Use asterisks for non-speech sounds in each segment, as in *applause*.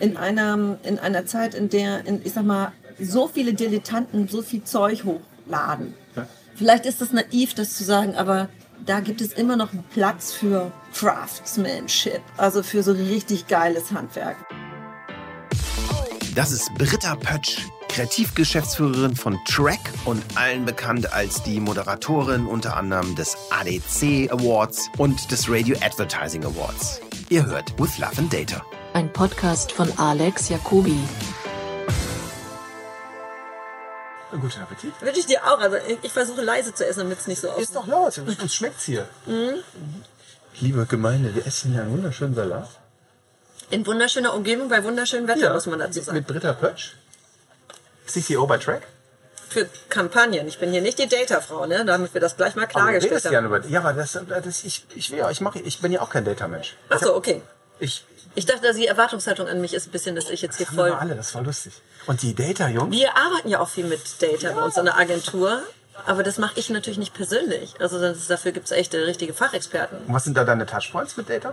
in einer, in einer Zeit, in der, in, ich sag mal, so viele Dilettanten so viel Zeug hochladen. Vielleicht ist das naiv, das zu sagen, aber da gibt es immer noch Platz für Craftsmanship, also für so richtig geiles Handwerk. Das ist Britta Pötsch, Kreativgeschäftsführerin von Track und allen bekannt als die Moderatorin unter anderem des ADC Awards und des Radio Advertising Awards. Ihr hört With Love and Data. Ein Podcast von Alex Jacobi. Guten Appetit. Wünsche ich dir auch. Also ich, ich versuche leise zu essen, damit es nicht so Ist doch laut, uns schmeckt's hier. Liebe Gemeinde, wir essen hier einen wunderschönen Salat. In wunderschöner Umgebung, bei wunderschönem Wetter, muss man dazu sagen. Mit Britta Pötsch. CCO bei Track. Für Kampagnen. Ich bin hier nicht die Data-Frau, ne? damit wir das gleich mal klargestellt haben. ja, aber das, das, ich, ich, will ja, ich, mache, ich bin ja auch kein Data-Mensch. Ach so, okay. Ich, Ich dachte, die Erwartungshaltung an mich ist ein bisschen, dass ich jetzt hier haben wir voll... alle, das war lustig. Und die Data-Jungs, Wir arbeiten ja auch viel mit Data bei uns in der Agentur, aber das mache ich natürlich nicht persönlich. Also das, dafür gibt es echte, richtige Fachexperten. was sind da deine Touchpoints mit Data?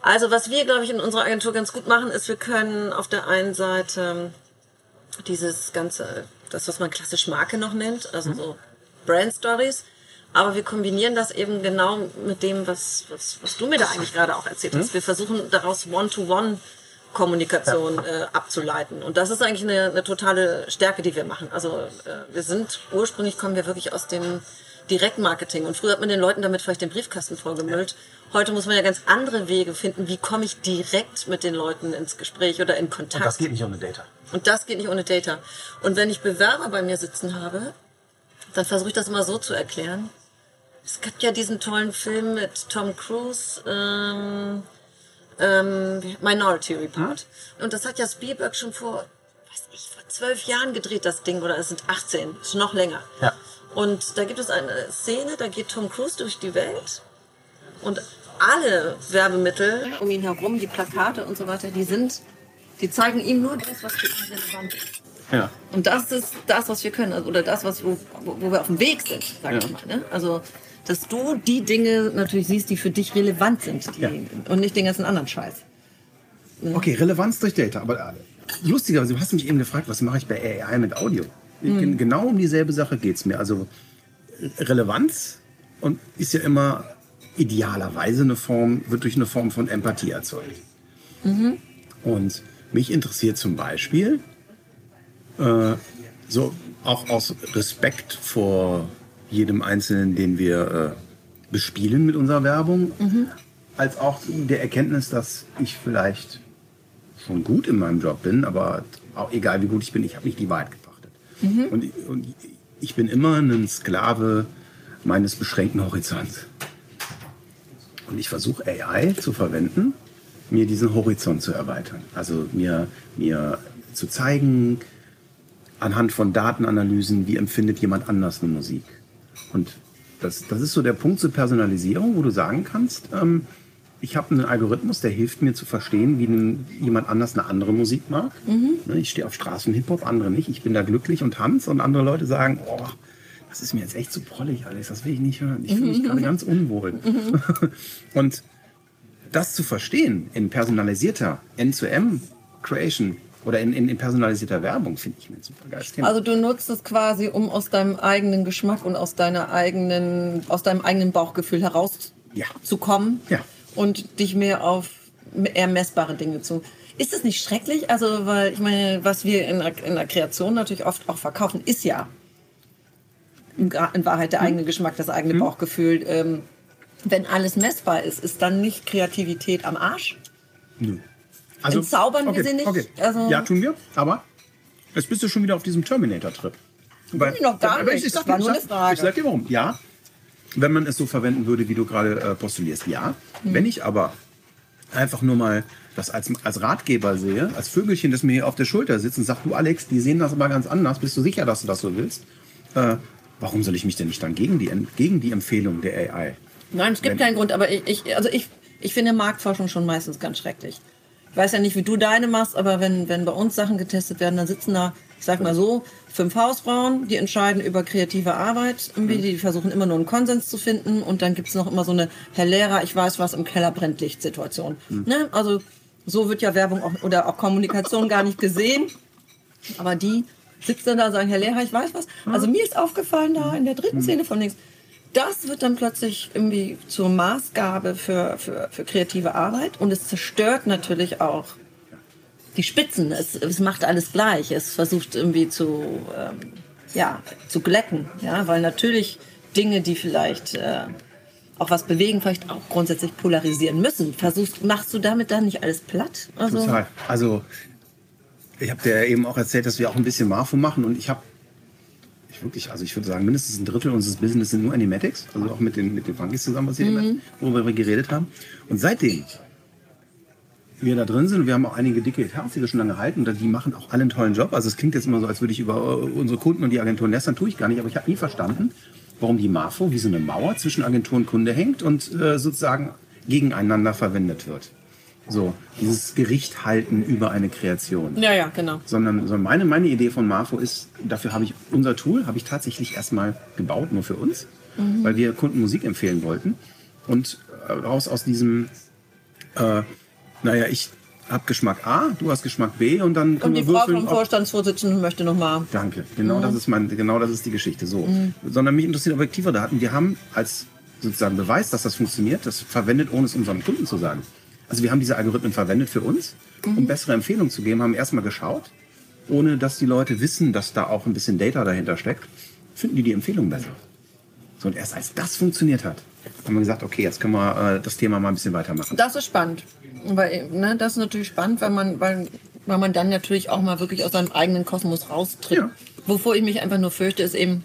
Also was wir, glaube ich, in unserer Agentur ganz gut machen, ist, wir können auf der einen Seite dieses ganze, das, was man klassisch Marke noch nennt, also so Brand Stories, aber wir kombinieren das eben genau mit dem, was, was, was du mir da eigentlich gerade auch erzählt hast. Wir versuchen daraus One-to-One Kommunikation äh, abzuleiten. Und das ist eigentlich eine, eine totale Stärke, die wir machen. Also äh, wir sind, ursprünglich kommen wir wirklich aus dem Direktmarketing. Und früher hat man den Leuten damit vielleicht den Briefkasten vollgemüllt. Heute muss man ja ganz andere Wege finden. Wie komme ich direkt mit den Leuten ins Gespräch oder in Kontakt? Und das geht nicht ohne Data. Und das geht nicht ohne Data. Und wenn ich Bewerber bei mir sitzen habe, dann versuche ich das immer so zu erklären. Es gibt ja diesen tollen Film mit Tom Cruise, ähm, ähm, Minority Report. Und das hat ja Spielberg schon vor, weiß ich, vor zwölf Jahren gedreht, das Ding, oder es sind 18, ist noch länger. Ja. Und da gibt es eine Szene, da geht Tom Cruise durch die Welt und alle Werbemittel um ihn herum, die Plakate und so weiter, die sind, die zeigen ihm nur das, was für ihn relevant ist. Ja. Und das ist das, was wir können, also, oder das, was, wo, wo wir auf dem Weg sind, sag ich mal. Ne? Also, dass du die Dinge natürlich siehst, die für dich relevant sind die, Ja. und nicht den ganzen anderen Scheiß. Okay, Relevanz durch Data. Aber äh, lustigerweise, du hast mich eben gefragt, was mache ich bei AI mit Audio? Gen- Genau um dieselbe Sache geht's mir. Also Re- Relevanz und ist ja immer idealerweise eine Form, wird durch eine Form von Empathie erzeugt. Und mich interessiert zum Beispiel, äh, so auch aus Respekt vor jedem Einzelnen, den wir äh, bespielen mit unserer Werbung, als auch der Erkenntnis, dass ich vielleicht schon gut in meinem Job bin, aber auch egal wie gut ich bin, ich habe nicht die Wahrheit gepachtet. Und, und ich bin immer ein Sklave meines beschränkten Horizonts. Und ich versuche AI zu verwenden, mir diesen Horizont zu erweitern. Also mir, mir zu zeigen, anhand von Datenanalysen, wie empfindet jemand anders eine Musik. Und das, das ist so der Punkt zur Personalisierung, wo du sagen kannst, ähm, ich habe einen Algorithmus, der hilft mir zu verstehen, wie ein, jemand anders eine andere Musik mag. Ne, Ich stehe auf Straßen-Hip-Hop, andere nicht. Ich bin da glücklich und tanz und andere Leute sagen, oh, das ist mir jetzt echt zu prollig, Alex, das will ich nicht hören. Ich fühle mich gerade *laughs* ganz unwohl. *laughs* und das zu verstehen in personalisierter N2M-Creation oder in, in, in personalisierter Werbung, finde ich mir ein super geiles Thema. Also du nutzt es quasi, um aus deinem eigenen Geschmack und aus deiner eigenen, aus deinem eigenen Bauchgefühl Ja. herauszukommen Ja. und dich mehr auf eher messbare Dinge zu. Ist das nicht schrecklich? Also, weil ich meine, was wir in der, in der Kreation natürlich oft auch verkaufen, ist ja in, Wahrheit der eigene Geschmack, das eigene Bauchgefühl. Ähm, wenn alles messbar ist, ist dann nicht Kreativität am Arsch? Entzaubern wir sie nicht? Okay. Also- ja, tun wir. Aber jetzt bist du schon wieder auf diesem Terminator-Trip. Weil- ich noch gar aber nicht. Ich, Das sag, war ich nur eine Frage. Ich sag dir warum. Ja, wenn man es so verwenden würde, wie du gerade äh, postulierst, ja. Hm. Wenn ich aber einfach nur mal das als, als Ratgeber sehe, als Vögelchen, das mir hier auf der Schulter sitzt und sagt, du Alex, die sehen das aber ganz anders, bist du sicher, dass du das so willst? Äh, warum soll ich mich denn nicht dann gegen die, gegen die Empfehlung der AI? Nein, es gibt Wenn- keinen Grund, aber ich, ich, also ich, ich finde Marktforschung schon meistens ganz schrecklich. Ich weiß ja nicht, wie du deine machst, aber wenn, wenn bei uns Sachen getestet werden, dann sitzen da, ich sag mal so, fünf Hausfrauen, die entscheiden über kreative Arbeit, irgendwie, die versuchen immer nur einen Konsens zu finden und dann gibt's noch immer so eine Herr Lehrer, ich weiß was, im Keller brennt Licht Situation. Ne? Also so wird ja Werbung auch, oder auch Kommunikation gar nicht gesehen. Aber die sitzt dann da und sagen, Herr Lehrer, ich weiß was. Also mir ist aufgefallen da in der dritten Szene von links, das wird dann plötzlich irgendwie zur Maßgabe für, für, für kreative Arbeit und es zerstört natürlich auch die Spitzen. Es, es macht alles gleich. Es versucht irgendwie zu, ähm, ja, zu glätten. Ja, weil natürlich Dinge, die vielleicht äh, auch was bewegen, vielleicht auch grundsätzlich polarisieren müssen. Versuchst, machst du damit dann nicht alles platt? Also, Total. Also, ich habe dir eben auch erzählt, dass wir auch ein bisschen Marfo machen und ich habe ich wirklich, also ich würde sagen, mindestens ein Drittel unseres Business sind nur Animatics, also auch mit den, mit den Funkies zusammen, was wir eben, worüber wir geredet haben. Und seitdem wir da drin sind, wir haben auch einige dicke Etats, die wir schon lange halten, und die machen auch alle einen tollen Job. Also es klingt jetzt immer so, als würde ich über äh, unsere Kunden und die Agenturen lästern, tue ich gar nicht, aber ich habe nie verstanden, warum die Marfo wie so eine Mauer zwischen Agentur und Kunde hängt und äh, sozusagen gegeneinander verwendet wird. So, dieses Gericht halten über eine Kreation. ja, ja, genau. Sondern, sondern meine, meine Idee von Marfo ist, dafür habe ich unser Tool, habe ich tatsächlich erstmal gebaut, nur für uns, weil wir Kunden Musik empfehlen wollten. Und äh, raus aus diesem, äh, naja, ich habe Geschmack A, du hast Geschmack B und dann können Und die wir Frau vom Vorstandsvorsitzenden möchte noch mal. Danke. Genau das ist mein, genau das ist die Geschichte. So. Mhm. Sondern mich interessiert objektiver Daten. Wir haben als sozusagen Beweis, dass das funktioniert, das verwendet, ohne es unseren Kunden zu sagen. Also wir haben diese Algorithmen verwendet für uns, Mhm. um bessere Empfehlungen zu geben, haben erstmal geschaut, ohne dass die Leute wissen, dass da auch ein bisschen Data dahinter steckt, finden die die Empfehlung besser. So, und erst als das funktioniert hat, haben wir gesagt, okay, jetzt können wir äh, das Thema mal ein bisschen weitermachen. Das ist spannend. Weil, ne, das ist natürlich spannend, weil man, weil, weil man dann natürlich auch mal wirklich aus seinem eigenen Kosmos raustritt. Ja. Wovor ich mich einfach nur fürchte, ist eben,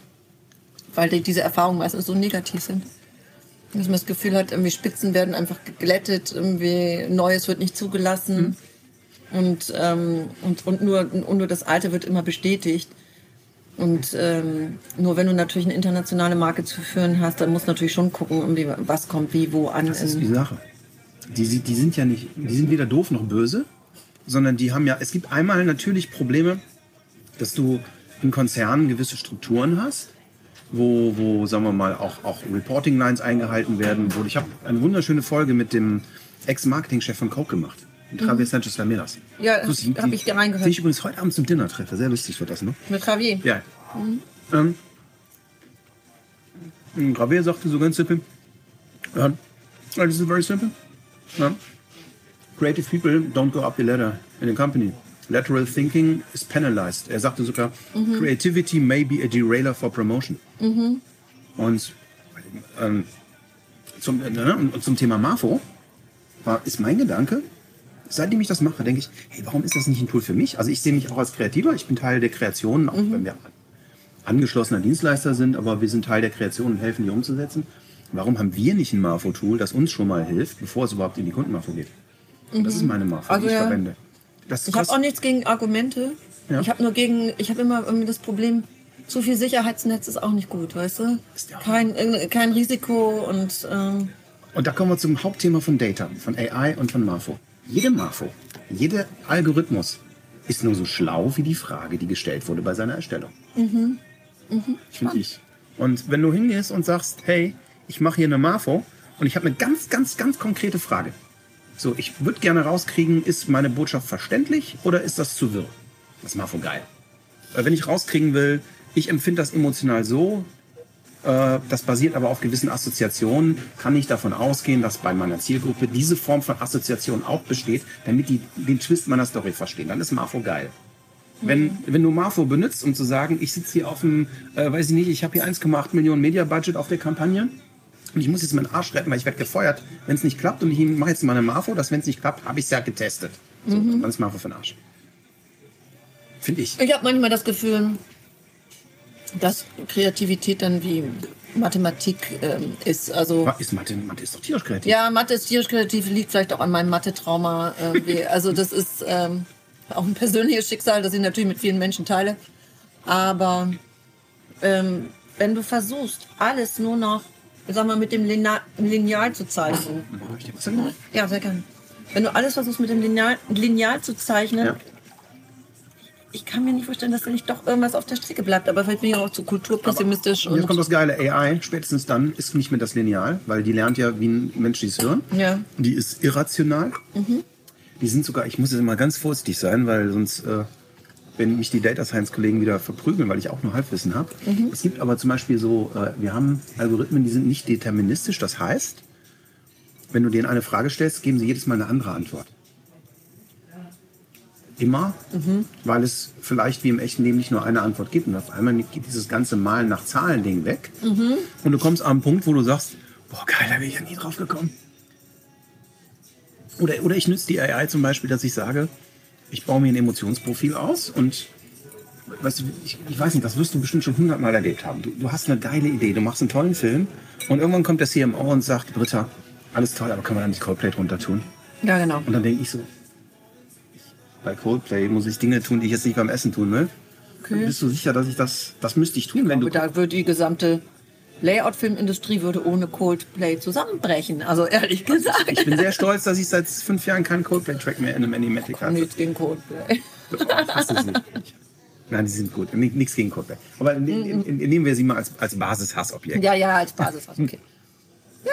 weil die, diese Erfahrungen meistens so negativ sind. Dass man das Gefühl hat, irgendwie Spitzen werden einfach geglättet, irgendwie Neues wird nicht zugelassen. Und, ähm, und, und, nur, und nur das Alte wird immer bestätigt. Und ähm, nur wenn du natürlich eine internationale Marke zu führen hast, dann musst du natürlich schon gucken, irgendwie, was kommt wie, wo an. Das ist die Sache. Die, die sind ja nicht, die sind weder doof noch böse, sondern die haben ja, es gibt einmal natürlich Probleme, dass du in Konzernen gewisse Strukturen hast, wo, wo sagen wir mal, auch, auch Reporting-Lines eingehalten werden. Wo, ich habe eine wunderschöne Folge mit dem Ex-Marketing-Chef von Coke gemacht, mit Javier Sanchez. Mhm. Ja, Lustig, hab die- ich reingehört. Den ich übrigens heute Abend zum Dinner treffe. Sehr lustig wird das, ne? Mit Javier. Ja. Ähm, Gravier sagte so ganz simpel, ja, this is very simple. Ja. Creative people don't go up the ladder in a company. Lateral thinking is penalized. Er sagte sogar, creativity may be a derailer for promotion. Und ähm, zum, äh, und zum Thema Marfo war, ist mein Gedanke, seitdem ich das mache, denke ich, hey, warum ist das nicht ein Tool für mich? Also ich sehe mich auch als Kreativer, ich bin Teil der Kreation, auch wenn wir angeschlossener Dienstleister sind, aber wir sind Teil der Kreation und helfen, die umzusetzen. Warum haben wir nicht ein Marfo-Tool, das uns schon mal hilft, bevor es überhaupt in die Kundenmarfo geht? Das ist meine Marfo, Also die ich ja. verwende. Das Ich habe auch nichts gegen Argumente. Ja. Ich habe nur gegen, ich habe immer irgendwie das Problem, zu viel Sicherheitsnetz ist auch nicht gut, weißt du? Kein, äh, kein Risiko und ähm, Und da kommen wir zum Hauptthema von Data, von AI und von Marfo. Jede Marfo, jeder Algorithmus ist nur so schlau wie die Frage, die gestellt wurde bei seiner Erstellung. Finde ich. Und wenn du hingehst und sagst, hey, ich mache hier eine Marfo und ich habe eine ganz, ganz, ganz konkrete Frage. So, ich würde gerne rauskriegen, ist meine Botschaft verständlich oder ist das zu wirr? Das ist Marfo geil. Weil wenn ich rauskriegen will, ich empfinde das emotional so, äh, das basiert aber auf gewissen Assoziationen, kann ich davon ausgehen, dass bei meiner Zielgruppe diese Form von Assoziation auch besteht, damit die den Twist meiner Story verstehen. Dann ist Marfo geil. Wenn, wenn du Marfo benutzt, um zu sagen, ich sitze hier auf dem, äh, weiß ich nicht, ich habe hier 1,8 Millionen Media-Budget auf der Kampagne und ich muss jetzt meinen Arsch retten, weil ich werde gefeuert, wenn es nicht klappt und ich mache jetzt mal eine Marfo, dass wenn es nicht klappt, habe ich es ja getestet. So, dann ist Marfo für den Arsch. Finde ich. ich habe manchmal das Gefühl, dass Kreativität dann wie Mathematik ähm, ist. Also Ist Mathe, Mathe ist doch tierisch kreativ. ja, Mathe ist tierisch kreativ, liegt vielleicht auch an meinem Mathe-Trauma. irgendwie. also das ist ähm, auch ein persönliches Schicksal, das ich natürlich mit vielen Menschen teile. Aber ähm, wenn du versuchst, alles nur noch, sag mal, mit dem Lina Lineal zu zeichnen, ja, sehr gerne. Wenn du alles versuchst, mit dem Lineal, Lineal zu zeichnen, Ja. ich kann mir nicht vorstellen, dass da nicht doch irgendwas auf der Strecke bleibt. Aber vielleicht bin ich auch zu kulturpessimistisch. Und jetzt kommt das geile AI. Spätestens dann ist nicht mehr das Lineal, weil die lernt ja wie ein menschliches Hirn. Ja. Die ist irrational. Die sind sogar, ich muss jetzt immer ganz vorsichtig sein, weil sonst, äh, wenn mich die Data Science Kollegen wieder verprügeln, weil ich auch nur Halbwissen habe. Es gibt aber zum Beispiel so, äh, wir haben Algorithmen, die sind nicht deterministisch. Das heißt, wenn du denen eine Frage stellst, geben sie jedes Mal eine andere Antwort. Immer, weil es vielleicht wie im echten Leben nicht nur eine Antwort gibt. Und auf einmal geht dieses ganze Malen nach Zahlen-Ding weg. Und du kommst an einen Punkt, wo du sagst, boah, geil, da bin ich ja nie drauf gekommen. Oder, oder ich nütze die AI zum Beispiel, dass ich sage, ich baue mir ein Emotionsprofil aus und weißt du, ich, ich weiß nicht, das wirst du bestimmt schon hundertmal erlebt haben. Du, du hast eine geile Idee, du machst einen tollen Film und irgendwann kommt der CMO und sagt, Britta, alles toll, aber kann man da nicht Coldplay drunter tun? Ja, genau. Und dann denke ich so, ich, bei Coldplay muss ich Dinge tun, die ich jetzt nicht beim Essen tun will. Okay. Bist du sicher, dass ich das, das müsste ich tun, wenn du... Da würde die gesamte Layout-Filmindustrie würde ohne Coldplay zusammenbrechen. Also ehrlich gesagt. Ich bin sehr stolz, dass ich seit fünf Jahren keinen Coldplay-Track mehr in einem Animatic hatte. Nichts gegen Coldplay. Hast du sie? Nein, die sind gut. Ni- Nichts gegen Coldplay. Aber in, nehmen wir sie mal als, als Basishassobjekt. Ja, ja, als Basis. Okay. Ja.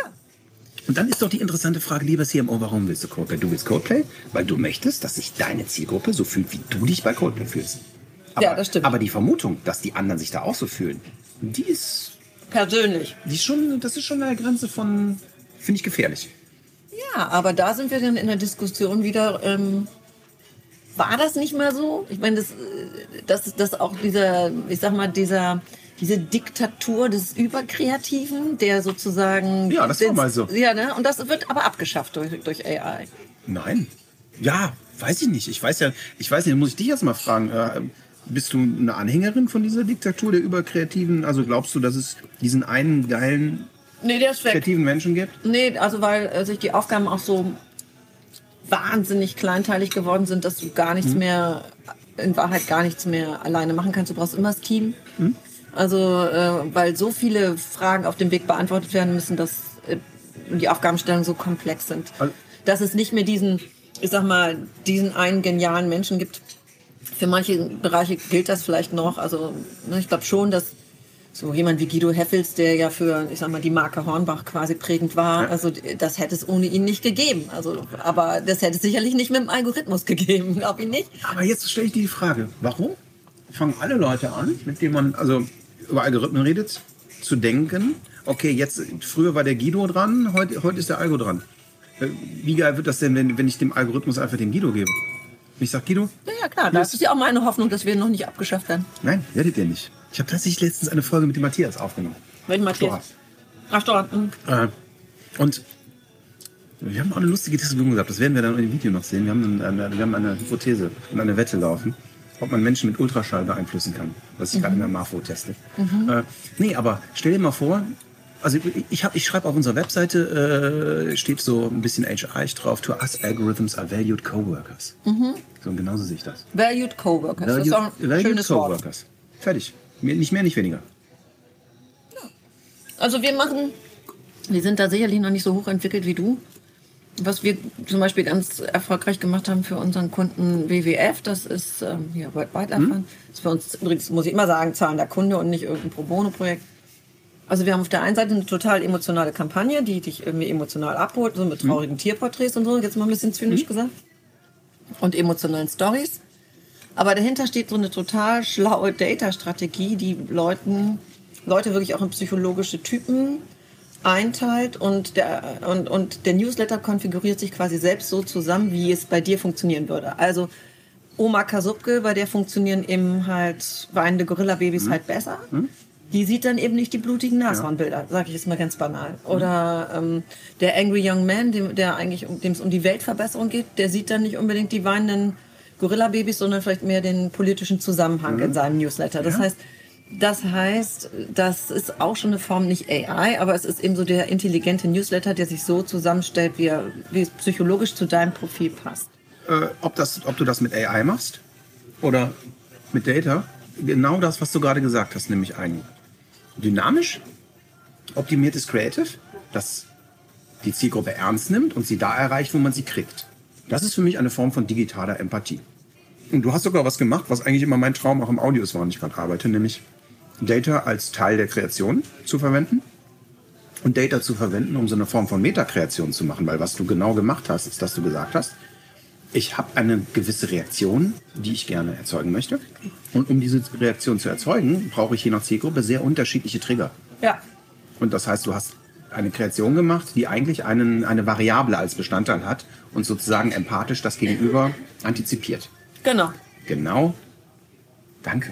Und dann ist doch die interessante Frage, lieber CMO, warum willst du Coldplay? Du willst Coldplay, weil du möchtest, dass sich deine Zielgruppe so fühlt, wie du dich bei Coldplay fühlst. Aber, Ja, das stimmt. Aber die Vermutung, dass die anderen sich da auch so fühlen, die ist, Persönlich. die ist schon, das ist schon eine Grenze von, finde ich, gefährlich. Ja, aber da sind wir dann in der Diskussion wieder. Ähm, war das nicht mal so? Ich meine, das, äh, das, das auch dieser, ich sag mal, dieser, diese Diktatur des Überkreativen, der sozusagen. Ja, das war mal so. Ja, ne? Und das wird aber abgeschafft durch, durch AI. Nein. Ja, weiß ich nicht. Ich weiß ja, ich weiß nicht, muss ich dich jetzt mal fragen. Bist du eine Anhängerin von dieser Diktatur der Überkreativen? Also glaubst du, dass es diesen einen geilen Nee, kreativen Menschen gibt? Nee, also weil äh, sich die Aufgaben auch so wahnsinnig kleinteilig geworden sind, dass du gar nichts mehr, in Wahrheit gar nichts mehr alleine machen kannst. Du brauchst immer das Team. Also, äh, weil so viele Fragen auf dem Weg beantwortet werden müssen, dass äh, die Aufgabenstellungen so komplex sind. Also- dass es nicht mehr diesen, ich sag mal, diesen einen genialen Menschen gibt. Für manche Bereiche gilt das vielleicht noch. Also, ne, ich glaube schon, dass so jemand wie Guido Heffels, der ja für, ich sag mal, die Marke Hornbach quasi prägend war, also das hätte es ohne ihn nicht gegeben. Also, aber das hätte es sicherlich nicht mit dem Algorithmus gegeben, *laughs* glaub ich nicht. Aber jetzt stelle ich dir die Frage, warum fangen alle Leute an, mit denen man also über Algorithmen redet, zu denken, okay, jetzt früher war der Guido dran, heute, heute ist der Algo dran. Äh, Wie geil wird das denn, wenn, wenn ich dem Algorithmus einfach den Guido gebe? Ich sag, Guido, Ja, ja klar, das ist ja auch meine Hoffnung, dass wir noch nicht abgeschafft werden. nein, werdet ihr nicht. Ich habe tatsächlich letztens eine Folge mit dem Matthias aufgenommen. Wenn Matthias. Ach, doch. hm. Äh, und wir haben auch eine lustige Diskussion gehabt. Das werden wir dann in dem Video noch sehen. Wir haben eine, wir haben eine Hypothese und eine Wette laufen, ob man Menschen mit Ultraschall beeinflussen kann. Was ich gerade in der Marfo teste. Äh, nee, aber stell dir mal vor, also ich, hab- ich schreibe auf unserer Webseite, äh, steht so ein bisschen HR drauf, to us algorithms are valued coworkers. So, und genauso sehe ich das. Valued Coworkers. das ist auch ein valued schönes Wort. coworkers. Fertig. Mehr, nicht mehr, nicht weniger. Also wir machen, wir sind da sicherlich noch nicht so hoch entwickelt wie du. Was wir zum Beispiel ganz erfolgreich gemacht haben für unseren Kunden WWF, das ist ähm, hier Worldwide Life Das ist für uns übrigens, muss ich immer sagen, zahlender Kunde und nicht irgendein Pro Bono-Projekt. Also wir haben auf der einen Seite eine total emotionale Kampagne, die dich irgendwie emotional abholt, so mit traurigen Tierporträts und so, jetzt mal ein bisschen zynisch gesagt. Und emotionalen Stories. Aber dahinter steht so eine total schlaue Data-Strategie, die Leuten, Leute wirklich auch in psychologische Typen einteilt und der, und, und der Newsletter konfiguriert sich quasi selbst so zusammen, wie es bei dir funktionieren würde. Also Oma Kasubke, bei der funktionieren eben halt weinende Gorilla-Babys halt besser. Die sieht dann eben nicht die blutigen Nashornbilder, sage ich jetzt mal ganz banal. Oder ähm, der Angry Young Man, dem, der eigentlich, um, dem es um die Weltverbesserung geht, der sieht dann nicht unbedingt die weinenden Gorilla-Babys, sondern vielleicht mehr den politischen Zusammenhang in seinem Newsletter. Das heißt, das heißt, das ist auch schon eine Form nicht AI, aber es ist eben so der intelligente Newsletter, der sich so zusammenstellt, wie, er, wie es psychologisch zu deinem Profil passt. äh, ob, das, ob du das mit AI machst oder mit Data, genau das, was du gerade gesagt hast, nämlich ein dynamisch optimiertes Creative, das die Zielgruppe ernst nimmt und sie da erreicht, wo man sie kriegt. Das ist für mich eine Form von digitaler Empathie. Und du hast sogar was gemacht, was eigentlich immer mein Traum auch im Audio ist, woran ich gerade arbeite, nämlich Data als Teil der Kreation zu verwenden und Data zu verwenden, um so eine Form von Metakreation zu machen. Weil was du genau gemacht hast, ist, dass du gesagt hast, ich habe eine gewisse Reaktion, die ich gerne erzeugen möchte. Und um diese Reaktion zu erzeugen, brauche ich je nach Zielgruppe sehr unterschiedliche Trigger. Ja. Und das heißt, du hast eine Kreation gemacht, die eigentlich einen, eine Variable als Bestandteil hat und sozusagen empathisch das Gegenüber antizipiert. Genau. Genau. Danke.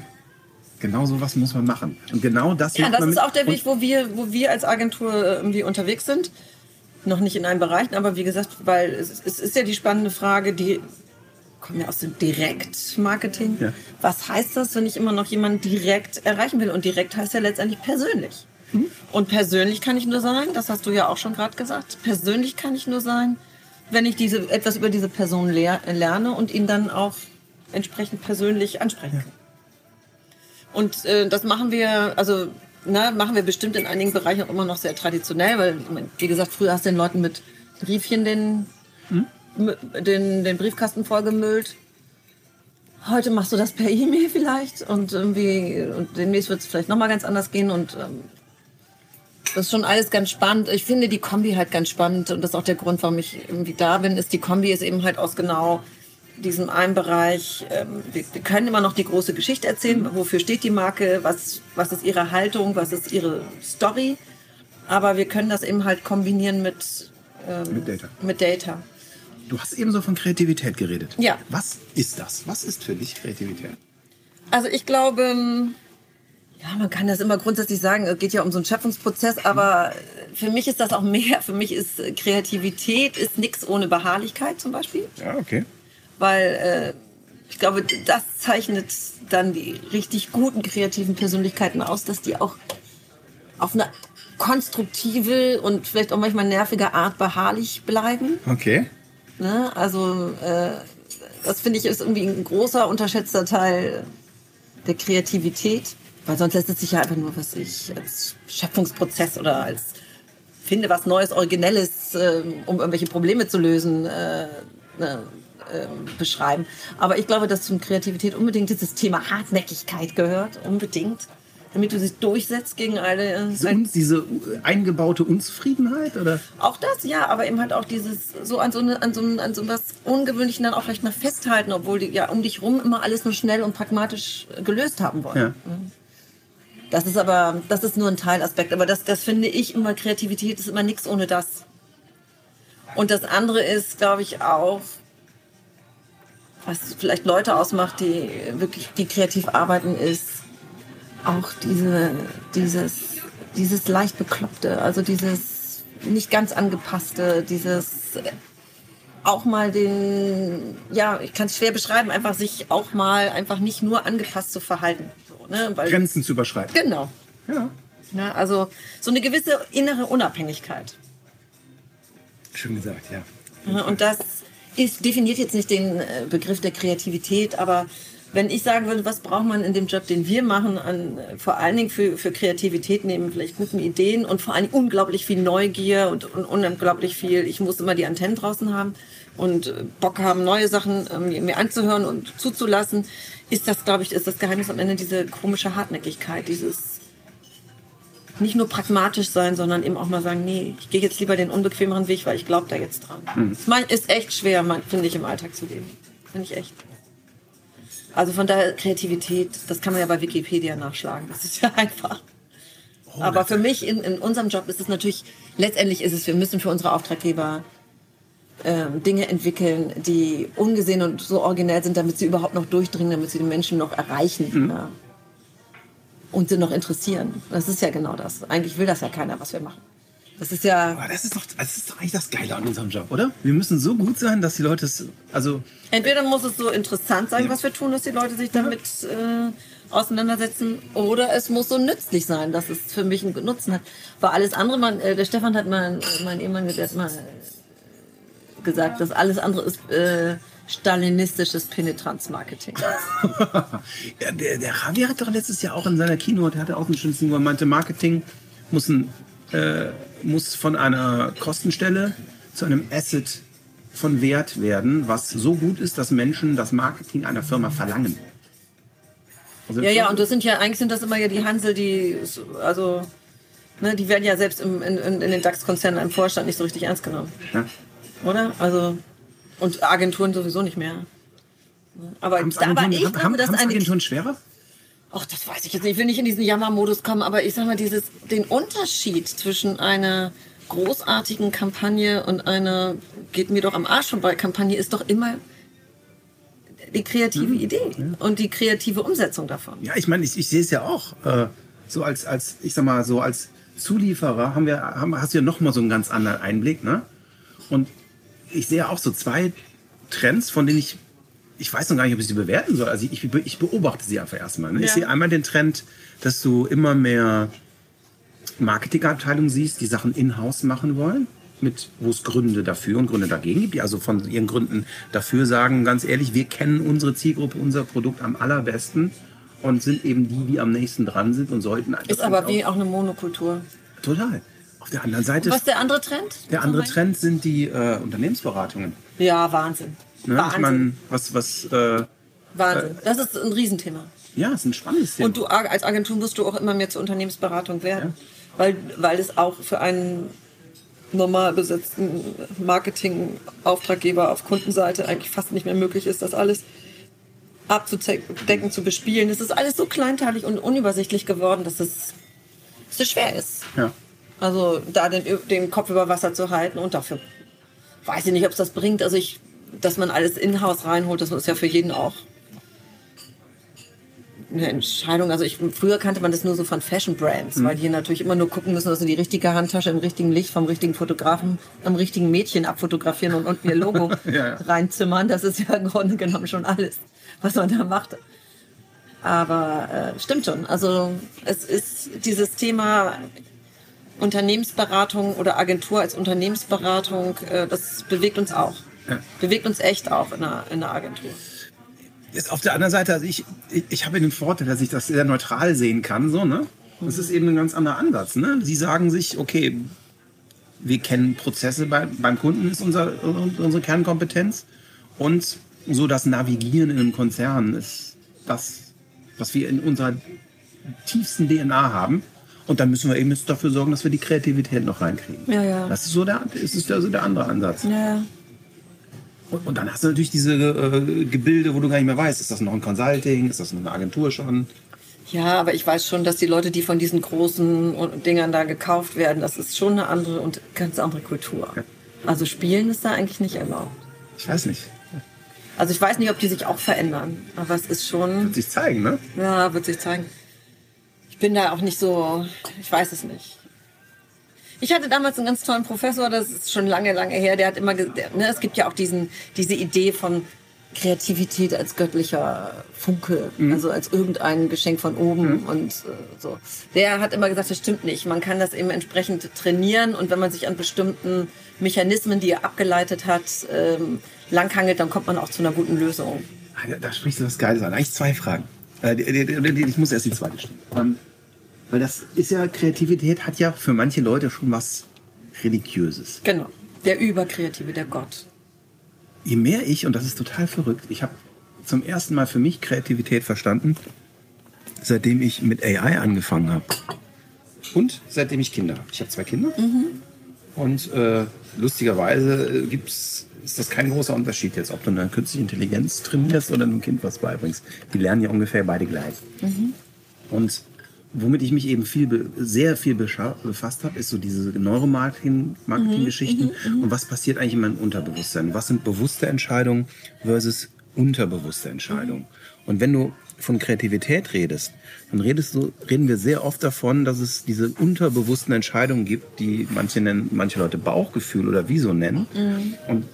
Genau so was muss man machen. Und genau das Ja, das ist auch der Weg, wo wir, wo wir als Agentur äh, irgendwie unterwegs sind. Noch nicht in allen Bereichen, aber wie gesagt, weil es, es ist ja die spannende Frage, die kommen ja aus dem Direktmarketing. Ja. Was heißt das, wenn ich immer noch jemanden direkt erreichen will? Und direkt heißt ja letztendlich persönlich. Mhm. Und persönlich kann ich nur sein, das hast du ja auch schon gerade gesagt, persönlich kann ich nur sein, wenn ich diese, etwas über diese Person lehr, lerne und ihn dann auch entsprechend persönlich ansprechen kann. Und äh, das machen wir, also na, machen wir bestimmt in einigen Bereichen auch immer noch sehr traditionell, weil, wie gesagt, früher hast du den Leuten mit Briefchen den, m- den, den Briefkasten vollgemüllt. Heute machst du das per E-Mail vielleicht und irgendwie und demnächst wird es vielleicht nochmal ganz anders gehen und ähm, das ist schon alles ganz spannend. Ich finde die Kombi halt ganz spannend und das ist auch der Grund, warum ich irgendwie da bin, ist die Kombi ist eben halt aus genau diesem einen Bereich. Ähm, wir, wir können immer noch die große Geschichte erzählen, wofür steht die Marke, was, was ist ihre Haltung, was ist ihre Story. Aber wir können das eben halt kombinieren mit, ähm, Mit Data. Mit Data. Du hast eben so von Kreativität geredet. Ja. Was ist das? Was ist für dich Kreativität? Also ich glaube, ähm, ja, man kann das immer grundsätzlich sagen, es geht ja um so einen Schöpfungsprozess, aber für mich ist das auch *laughs* mehr. Für mich ist äh, Kreativität ist nichts ohne Beharrlichkeit zum Beispiel. Ja, okay. Weil äh, ich glaube, das zeichnet dann die richtig guten kreativen Persönlichkeiten aus, dass die auch auf eine konstruktive und vielleicht auch manchmal nervige Art beharrlich bleiben. Okay. Ne? Also äh, das finde ich ist irgendwie ein großer unterschätzter Teil der Kreativität, weil sonst lässt es sich ja einfach nur, was ich als Schöpfungsprozess oder als finde was Neues, Originelles, ähm, um irgendwelche Probleme zu lösen, äh, ne, ähm, beschreiben. Aber ich glaube, dass zum Kreativität unbedingt dieses Thema Hartnäckigkeit gehört, unbedingt, damit du dich durchsetzt gegen alle. Äh, So, uns diese eingebaute Unzufriedenheit oder? auch das, ja, aber eben halt auch dieses, so an so, eine, an so, ein- an so was Ungewöhnlichen dann auch vielleicht mal festhalten, obwohl die ja um dich rum immer alles nur schnell und pragmatisch äh, gelöst haben wollen. Ja. Das ist aber, das ist nur ein Teilaspekt. Aber das, das finde ich immer, Kreativität ist immer nichts ohne das. Und das andere ist, glaube ich, auch, was vielleicht Leute ausmacht, die wirklich, die kreativ arbeiten, ist auch diese, dieses, dieses leicht bekloppte, also dieses nicht ganz angepasste, dieses auch mal den, ja, ich kann es schwer beschreiben, einfach sich auch mal einfach nicht nur angepasst zu verhalten. So, ne? Weil, Grenzen zu überschreiten. genau. Ja. Ja, also so eine gewisse innere Unabhängigkeit. Schön gesagt, ja. Ja, Und das ist, definiert jetzt nicht den äh, Begriff der Kreativität, aber wenn ich sagen würde, was braucht man in dem Job, den wir machen, an, vor allen Dingen für, für Kreativität neben vielleicht guten Ideen und vor allen Dingen unglaublich viel Neugier und, und unglaublich viel, ich muss immer die Antennen draußen haben und äh, Bock haben, neue Sachen ähm, mir anzuhören und zuzulassen, ist das, glaube ich, ist das Geheimnis am Ende diese komische Hartnäckigkeit, dieses nicht nur pragmatisch sein, sondern eben auch mal sagen, nee, ich gehe jetzt lieber den unbequemeren Weg, weil ich glaube da jetzt dran. Das mein- ist echt schwer, man- finde ich, im Alltag zu leben. Finde ich echt. Also von daher Kreativität, das kann man ja bei Wikipedia nachschlagen. Das ist ja *laughs* einfach. Aber für mich in, in unserem Job ist es natürlich, letztendlich ist es, wir müssen für unsere Auftraggeber ähm, Dinge entwickeln, die ungesehen und so originell sind, damit sie überhaupt noch durchdringen, damit sie die Menschen noch erreichen. Ja. Und sie noch interessieren. Das ist ja genau das. Eigentlich will das ja keiner, was wir machen. Das ist ja, Aber das ist doch, das ist doch eigentlich das Geile an unserem Job, oder? Wir müssen so gut sein, dass die Leute es, also, entweder muss es so interessant sein, was wir tun, dass die Leute sich damit äh, auseinandersetzen, oder es muss so nützlich sein, dass es für mich einen Nutzen hat. Weil alles andere, man, äh, der Stefan hat mal, äh, mein Ehemann, der hat mal gesagt, dass alles andere ist äh, stalinistisches Penetranzmarketing. *laughs* ja, der, der Javier hat doch letztes Jahr auch in seiner Keynote, der hatte auch einen schönen Ding, wo er meinte, Marketing muss, ein, äh, muss von einer Kostenstelle zu einem Asset von Wert werden, was so gut ist, dass Menschen das Marketing einer Firma verlangen. Also Ja, ja, und das sind ja, eigentlich sind das immer ja die Hansel, die, also, ne, die werden ja selbst im, in, in den DAX-Konzernen im Vorstand nicht so richtig ernst genommen. Ja. Oder? Also, Und Agenturen sowieso nicht mehr. Aber, aber ich glaube, haben, dass eine Agenturen schwerer? Ach, das weiß ich jetzt nicht. Ich will nicht in diesen Jammermodus kommen, aber ich sag mal, dieses, den Unterschied zwischen einer großartigen Kampagne und einer geht mir doch am Arsch vorbei Kampagne ist doch immer die kreative Idee und die kreative Umsetzung davon. Ja, ich meine, ich, ich sehe es ja auch. Äh, so als, als, ich sag mal, so als Zulieferer haben wir, haben, hast du ja noch mal so einen ganz anderen Einblick, ne? Und ich sehe auch so zwei Trends, von denen ich, ich weiß noch gar nicht, ob ich sie bewerten soll. Also ich, ich beobachte sie einfach erstmal. Ne? Ich Ja. sehe einmal den Trend, dass du immer mehr Marketingabteilungen siehst, die Sachen in-house machen wollen, mit, wo es Gründe dafür und Gründe dagegen gibt, die also von ihren Gründen dafür sagen, ganz ehrlich, wir kennen unsere Zielgruppe, unser Produkt am allerbesten und sind eben die, die am nächsten dran sind und sollten. Ist aber wie auch eine Monokultur. Total. Auf der anderen Seite, Was ist der andere Trend? der andere Trend sind die äh, Unternehmensberatungen. Ja, Wahnsinn. Ne? Ich Wahnsinn. meine, was, was, äh, Wahnsinn. Das ist ein Riesenthema. ja, ist ein spannendes Thema. Und du als Agentur musst du auch immer mehr zur Unternehmensberatung werden, weil, weil es auch für einen normal besetzten Marketing-Auftraggeber auf Kundenseite eigentlich fast nicht mehr möglich ist, das alles abzudecken, zu bespielen. Es ist alles so kleinteilig und unübersichtlich geworden, dass es so schwer ist. ja. Also da den, den Kopf über Wasser zu halten und dafür weiß ich nicht, ob es das bringt. Also ich, dass man alles in-house reinholt, das ist ja für jeden auch eine Entscheidung. Also ich, früher kannte man das nur so von Fashion Brands, weil die natürlich immer nur gucken müssen, dass sie die richtige Handtasche im richtigen Licht vom richtigen Fotografen am richtigen Mädchen abfotografieren und unten ihr Logo *laughs* Ja, ja. reinzimmern. Das ist ja im Grunde genommen schon alles, was man da macht. Aber äh, stimmt schon. Also es ist dieses Thema Unternehmensberatung oder Agentur als Unternehmensberatung, äh, das bewegt uns auch. Ja. Bewegt uns echt auch in der, in der Agentur. Jetzt auf der anderen Seite, also ich, ich, ich habe den Vorteil, dass ich das sehr neutral sehen kann, so, ne? Das ist eben ein ganz anderer Ansatz, ne? Sie sagen sich, okay, wir kennen Prozesse bei, beim Kunden, ist unser, unsere Kernkompetenz. Und so das Navigieren in einem Konzern ist das, was wir in unserer tiefsten DNA haben. Und dann müssen wir eben jetzt dafür sorgen, dass wir die Kreativität noch reinkriegen. Ja, ja. Das ist so der, ist also der andere Ansatz. Ja. Und, und dann hast du natürlich diese äh, Gebilde, wo du gar nicht mehr weißt, ist das noch ein Consulting, ist das noch eine Agentur schon? Ja, aber ich weiß schon, dass die Leute, die von diesen großen Dingern da gekauft werden, das ist schon eine andere und ganz andere Kultur. Also spielen ist da eigentlich nicht erlaubt. Ich weiß nicht. Also ich weiß nicht, ob die sich auch verändern, aber es ist schon, Wird sich zeigen, ne? ja, wird sich zeigen. Ich bin da auch nicht so, ich weiß es nicht. Ich hatte damals einen ganz tollen Professor, das ist schon lange, lange her, der hat immer, ge- der, ne, es gibt ja auch diesen, diese Idee von Kreativität als göttlicher Funke, also als irgendein Geschenk von oben und äh, so. Der hat immer gesagt, das stimmt nicht. Man kann das eben entsprechend trainieren und wenn man sich an bestimmten Mechanismen, die er abgeleitet hat, ähm, langhangelt, dann kommt man auch zu einer guten Lösung. Ah, Da, da sprichst du was Geiles an. Eigentlich zwei Fragen. Äh, die, die, die, ich muss erst die zweite stellen. Ähm, weil das ist ja, Kreativität hat ja für manche Leute schon was Religiöses. Genau. Der Überkreative, der Gott. Je mehr ich, und das ist total verrückt, ich habe zum ersten Mal für mich Kreativität verstanden, seitdem ich mit AI angefangen habe. Und seitdem ich Kinder habe. Ich habe zwei Kinder. Und äh, lustigerweise äh, gibt's, ist das kein großer Unterschied jetzt, ob du eine künstliche Intelligenz trainierst oder einem Kind was beibringst. Die lernen ja ungefähr beide gleich. Und womit ich mich eben viel, sehr viel befasst habe, ist so diese Neuromarketing-Geschichten. Und was passiert eigentlich in meinem Unterbewusstsein? Was sind bewusste Entscheidungen versus unterbewusste Entscheidungen? Und wenn du von Kreativität redest, dann redest du, reden wir sehr oft davon, dass es diese unterbewussten Entscheidungen gibt, die manche nennen, manche Leute Bauchgefühl oder Wieso nennen. Und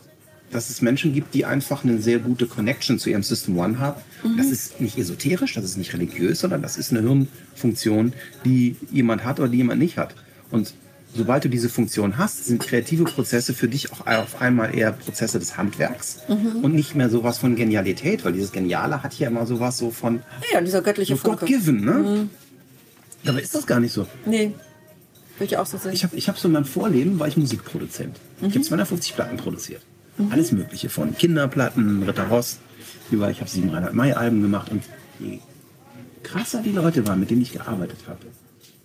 dass es Menschen gibt, die einfach eine sehr gute Connection zu ihrem System One haben. Das ist nicht esoterisch, das ist nicht religiös, sondern das ist eine Hirnfunktion, die jemand hat oder die jemand nicht hat. Und sobald du diese Funktion hast, sind kreative Prozesse für dich auch auf einmal eher Prozesse des Handwerks und nicht mehr sowas von Genialität, weil dieses Geniale hat ja immer sowas so von Ja, dieser göttliche so Funke. God-given, ne? Dabei ist das gar nicht so. Nee, würde ich auch so sehen. Ich habe ich hab so in meinem Vorleben, war ich Musikproduzent. Ich habe 250 Platten produziert. Alles mögliche, von Kinderplatten, Ritter Ross, über, ich habe sieben Reinhard May Alben gemacht und je krasser die Leute waren, mit denen ich gearbeitet habe,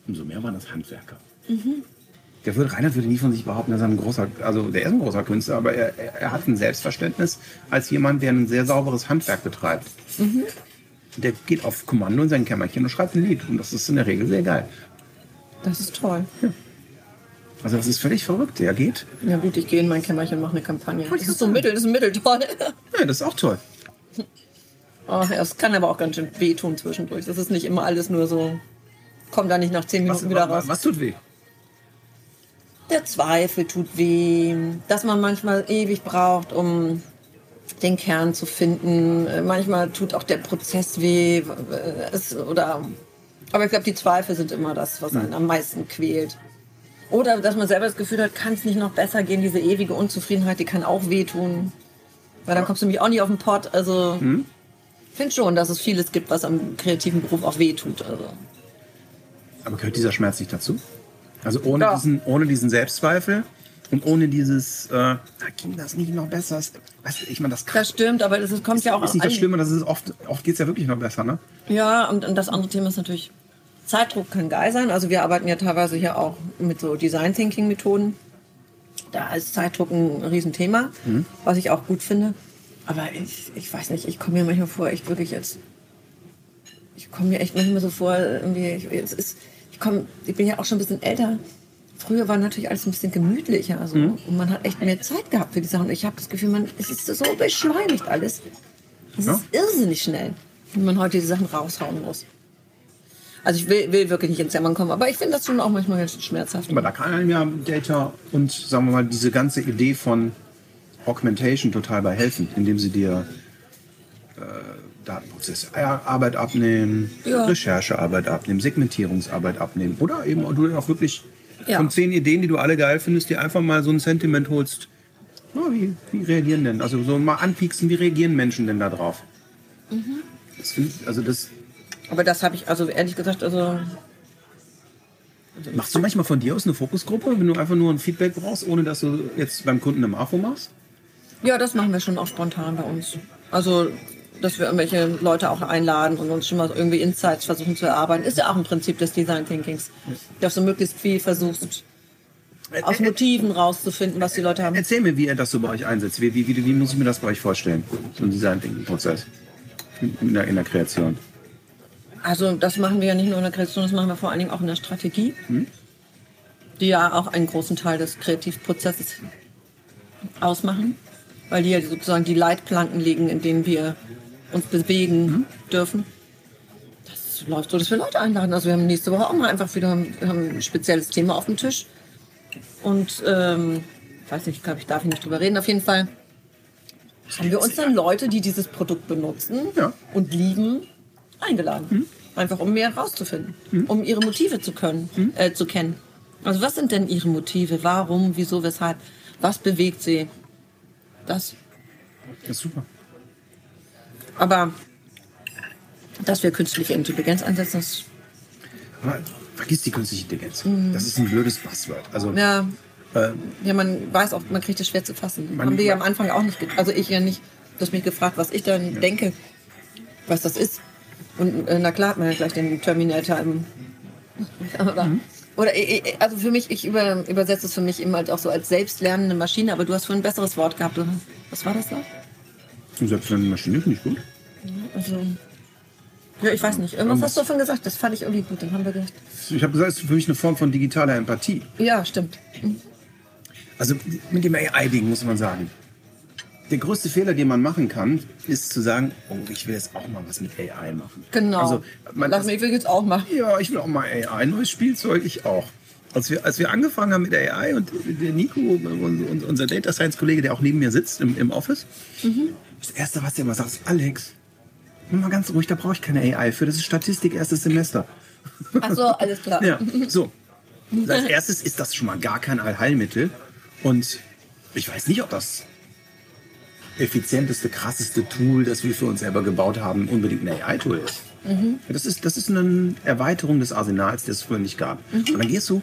umso mehr waren das Handwerker. der würde, Reinhard würde nie von sich behaupten, dass er ein großer, also der ist ein großer Künstler, aber er, er, er hat ein Selbstverständnis als jemand, der ein sehr sauberes Handwerk betreibt. Der geht auf Kommando in sein Kämmerchen und schreibt ein Lied. Und das ist in der Regel sehr geil. Das ist toll. Also das ist völlig verrückt. Der geht. Ja gut, ich gehe in mein Kämmerchen und mache eine Kampagne. Das ist so ein Mittel, das ist ein Mittel, toll. Ja, das ist auch toll. Ach, *laughs* ja, es kann aber auch ganz schön wehtun zwischendurch. Das ist nicht immer alles nur so, komm da nicht nach zehn Was, Minuten wieder raus. was, was tut weh? Der Zweifel tut weh, dass man manchmal ewig braucht, um den Kern zu finden. Manchmal tut auch der Prozess weh. äh, Es, oder, aber ich glaube, die Zweifel sind immer das, was einen am meisten quält. Oder dass man selber das Gefühl hat, kann es nicht noch besser gehen, diese ewige Unzufriedenheit, die kann auch wehtun. Weil dann kommst du nämlich auch nicht auf den Pott. Also ich finde schon, dass es vieles gibt, was am kreativen Beruf auch wehtut. Also. Aber gehört dieser Schmerz nicht dazu? Also ohne, Ja. diesen, ohne diesen Selbstzweifel und ohne dieses, äh, na, ging das nicht noch besser? Weißt du, ich meine, das Das stimmt, aber das ist, kommt ja auch ist nicht das Schlimme, das ist oft, oft geht es ja wirklich noch besser, ne? Ja, und, und das andere Thema ist natürlich, Zeitdruck kann geil sein. Also wir arbeiten ja teilweise hier auch mit so Design Thinking Methoden. Da ist Zeitdruck ein Riesenthema, was ich auch gut finde. Aber ich, ich weiß nicht, ich komme mir manchmal vor, echt wirklich jetzt, ich komme mir echt manchmal so vor, irgendwie, ich, jetzt ist, ich komme, ich bin ja auch schon ein bisschen älter. Früher war natürlich alles ein bisschen gemütlicher, also, und man hat echt mehr Zeit gehabt für die Sachen. Ich habe das Gefühl, man, es ist so beschleunigt alles. Es Ja. ist irrsinnig schnell, wenn man heute die Sachen raushauen muss. Also ich will, will wirklich nicht ins Jammern kommen, aber ich finde das schon auch manchmal ganz schön schmerzhaft. Aber da kann einem ja Data und, sagen wir mal, diese ganze Idee von Augmentation total bei helfen, indem sie dir äh, Datenprozessarbeit abnehmen, Ja. Recherchearbeit abnehmen, Segmentierungsarbeit abnehmen oder eben du auch wirklich Ja. von zehn Ideen, die du alle geil findest, dir einfach mal so ein Sentiment holst. Na, wie, wie reagieren denn? Also so mal anpieksen, wie reagieren Menschen denn da drauf? Mhm. Das find ich, also das Aber das habe ich, also ehrlich gesagt, also machst du manchmal von dir aus eine Fokusgruppe, wenn du einfach nur ein Feedback brauchst, ohne dass du jetzt beim Kunden im AFO machst? ja, das machen wir schon auch spontan bei uns. Also dass wir irgendwelche Leute auch einladen und uns schon mal irgendwie Insights versuchen zu erarbeiten, ist ja auch ein Prinzip des Design Thinkings. Dass du möglichst viel versuchst, aus Motiven rauszufinden, was die Leute haben. Erzähl mir, wie ihr das so bei euch einsetzt. Wie, wie, wie, wie muss ich mir das bei euch vorstellen? So ein Design-Thinking-Prozess in der, in der Kreation. Also das machen wir ja nicht nur in der Kreation, das machen wir vor allen Dingen auch in der Strategie, die ja auch einen großen Teil des Kreativprozesses ausmachen, weil die ja sozusagen die Leitplanken legen, in denen wir uns bewegen dürfen. Das läuft so, dass wir Leute einladen. Also wir haben nächste Woche auch mal einfach wieder wir haben ein spezielles Thema auf dem Tisch. Und ähm, ich weiß nicht, ich glaube, ich darf hier nicht drüber reden. Auf jeden Fall haben wir uns dann Leute, die dieses Produkt benutzen Ja. und lieben, eingeladen. Einfach um mehr rauszufinden, um ihre Motive zu können, äh, zu kennen. Also was sind denn ihre Motive? Warum, wieso, weshalb? Was bewegt sie? Das. Das ist super. Aber dass wir künstliche Intelligenz einsetzen, das Aber vergiss die künstliche Intelligenz. Das ist ein blödes Passwort. Also, ja, äh, ja, man weiß auch, man kriegt es schwer zu fassen. Haben wir ja am Anfang auch nicht, also ich ja nicht. Du hast mich gefragt, was ich dann denke, was das ist. Und äh, na klar hat man ja gleich den Terminator im. Aber, Oder äh, äh, also für mich, ich über, übersetze es für mich immer halt auch so als selbstlernende Maschine, aber du hast vorhin ein besseres Wort gehabt. Was war das da? und selbst wenn die Maschine finde ich gut. Also. Ja, ich weiß nicht. Irgendwas hast du davon gesagt, das fand ich irgendwie gut. Dann haben wir gedacht. Ich habe gesagt, es ist für mich eine Form von digitaler Empathie. Ja, stimmt. Also mit dem AI-Ding muss man sagen. Der größte Fehler, den man machen kann, ist zu sagen, oh, ich will jetzt auch mal was mit AI machen. Genau. Also, man, Lass mich, ich will jetzt auch machen. Ja, ich will auch mal AI, neues Spielzeug, ich auch. Als wir, als wir angefangen haben mit AI und der Nico, unser Data Science Kollege, der auch neben mir sitzt im, im Office, das Erste, was der immer sagt, ist, Alex, mal ganz ruhig, da brauche ich keine AI für, das ist Statistik, erstes Semester. Ach so, alles klar. *laughs* Ja, so. Als *laughs* erstes ist das schon mal gar kein Allheilmittel und ich weiß nicht, ob das effizienteste, krasseste Tool, das wir für uns selber gebaut haben, unbedingt ein AI-Tool ist. Das ist. Das ist eine Erweiterung des Arsenals, das es früher nicht gab. Und dann gehst du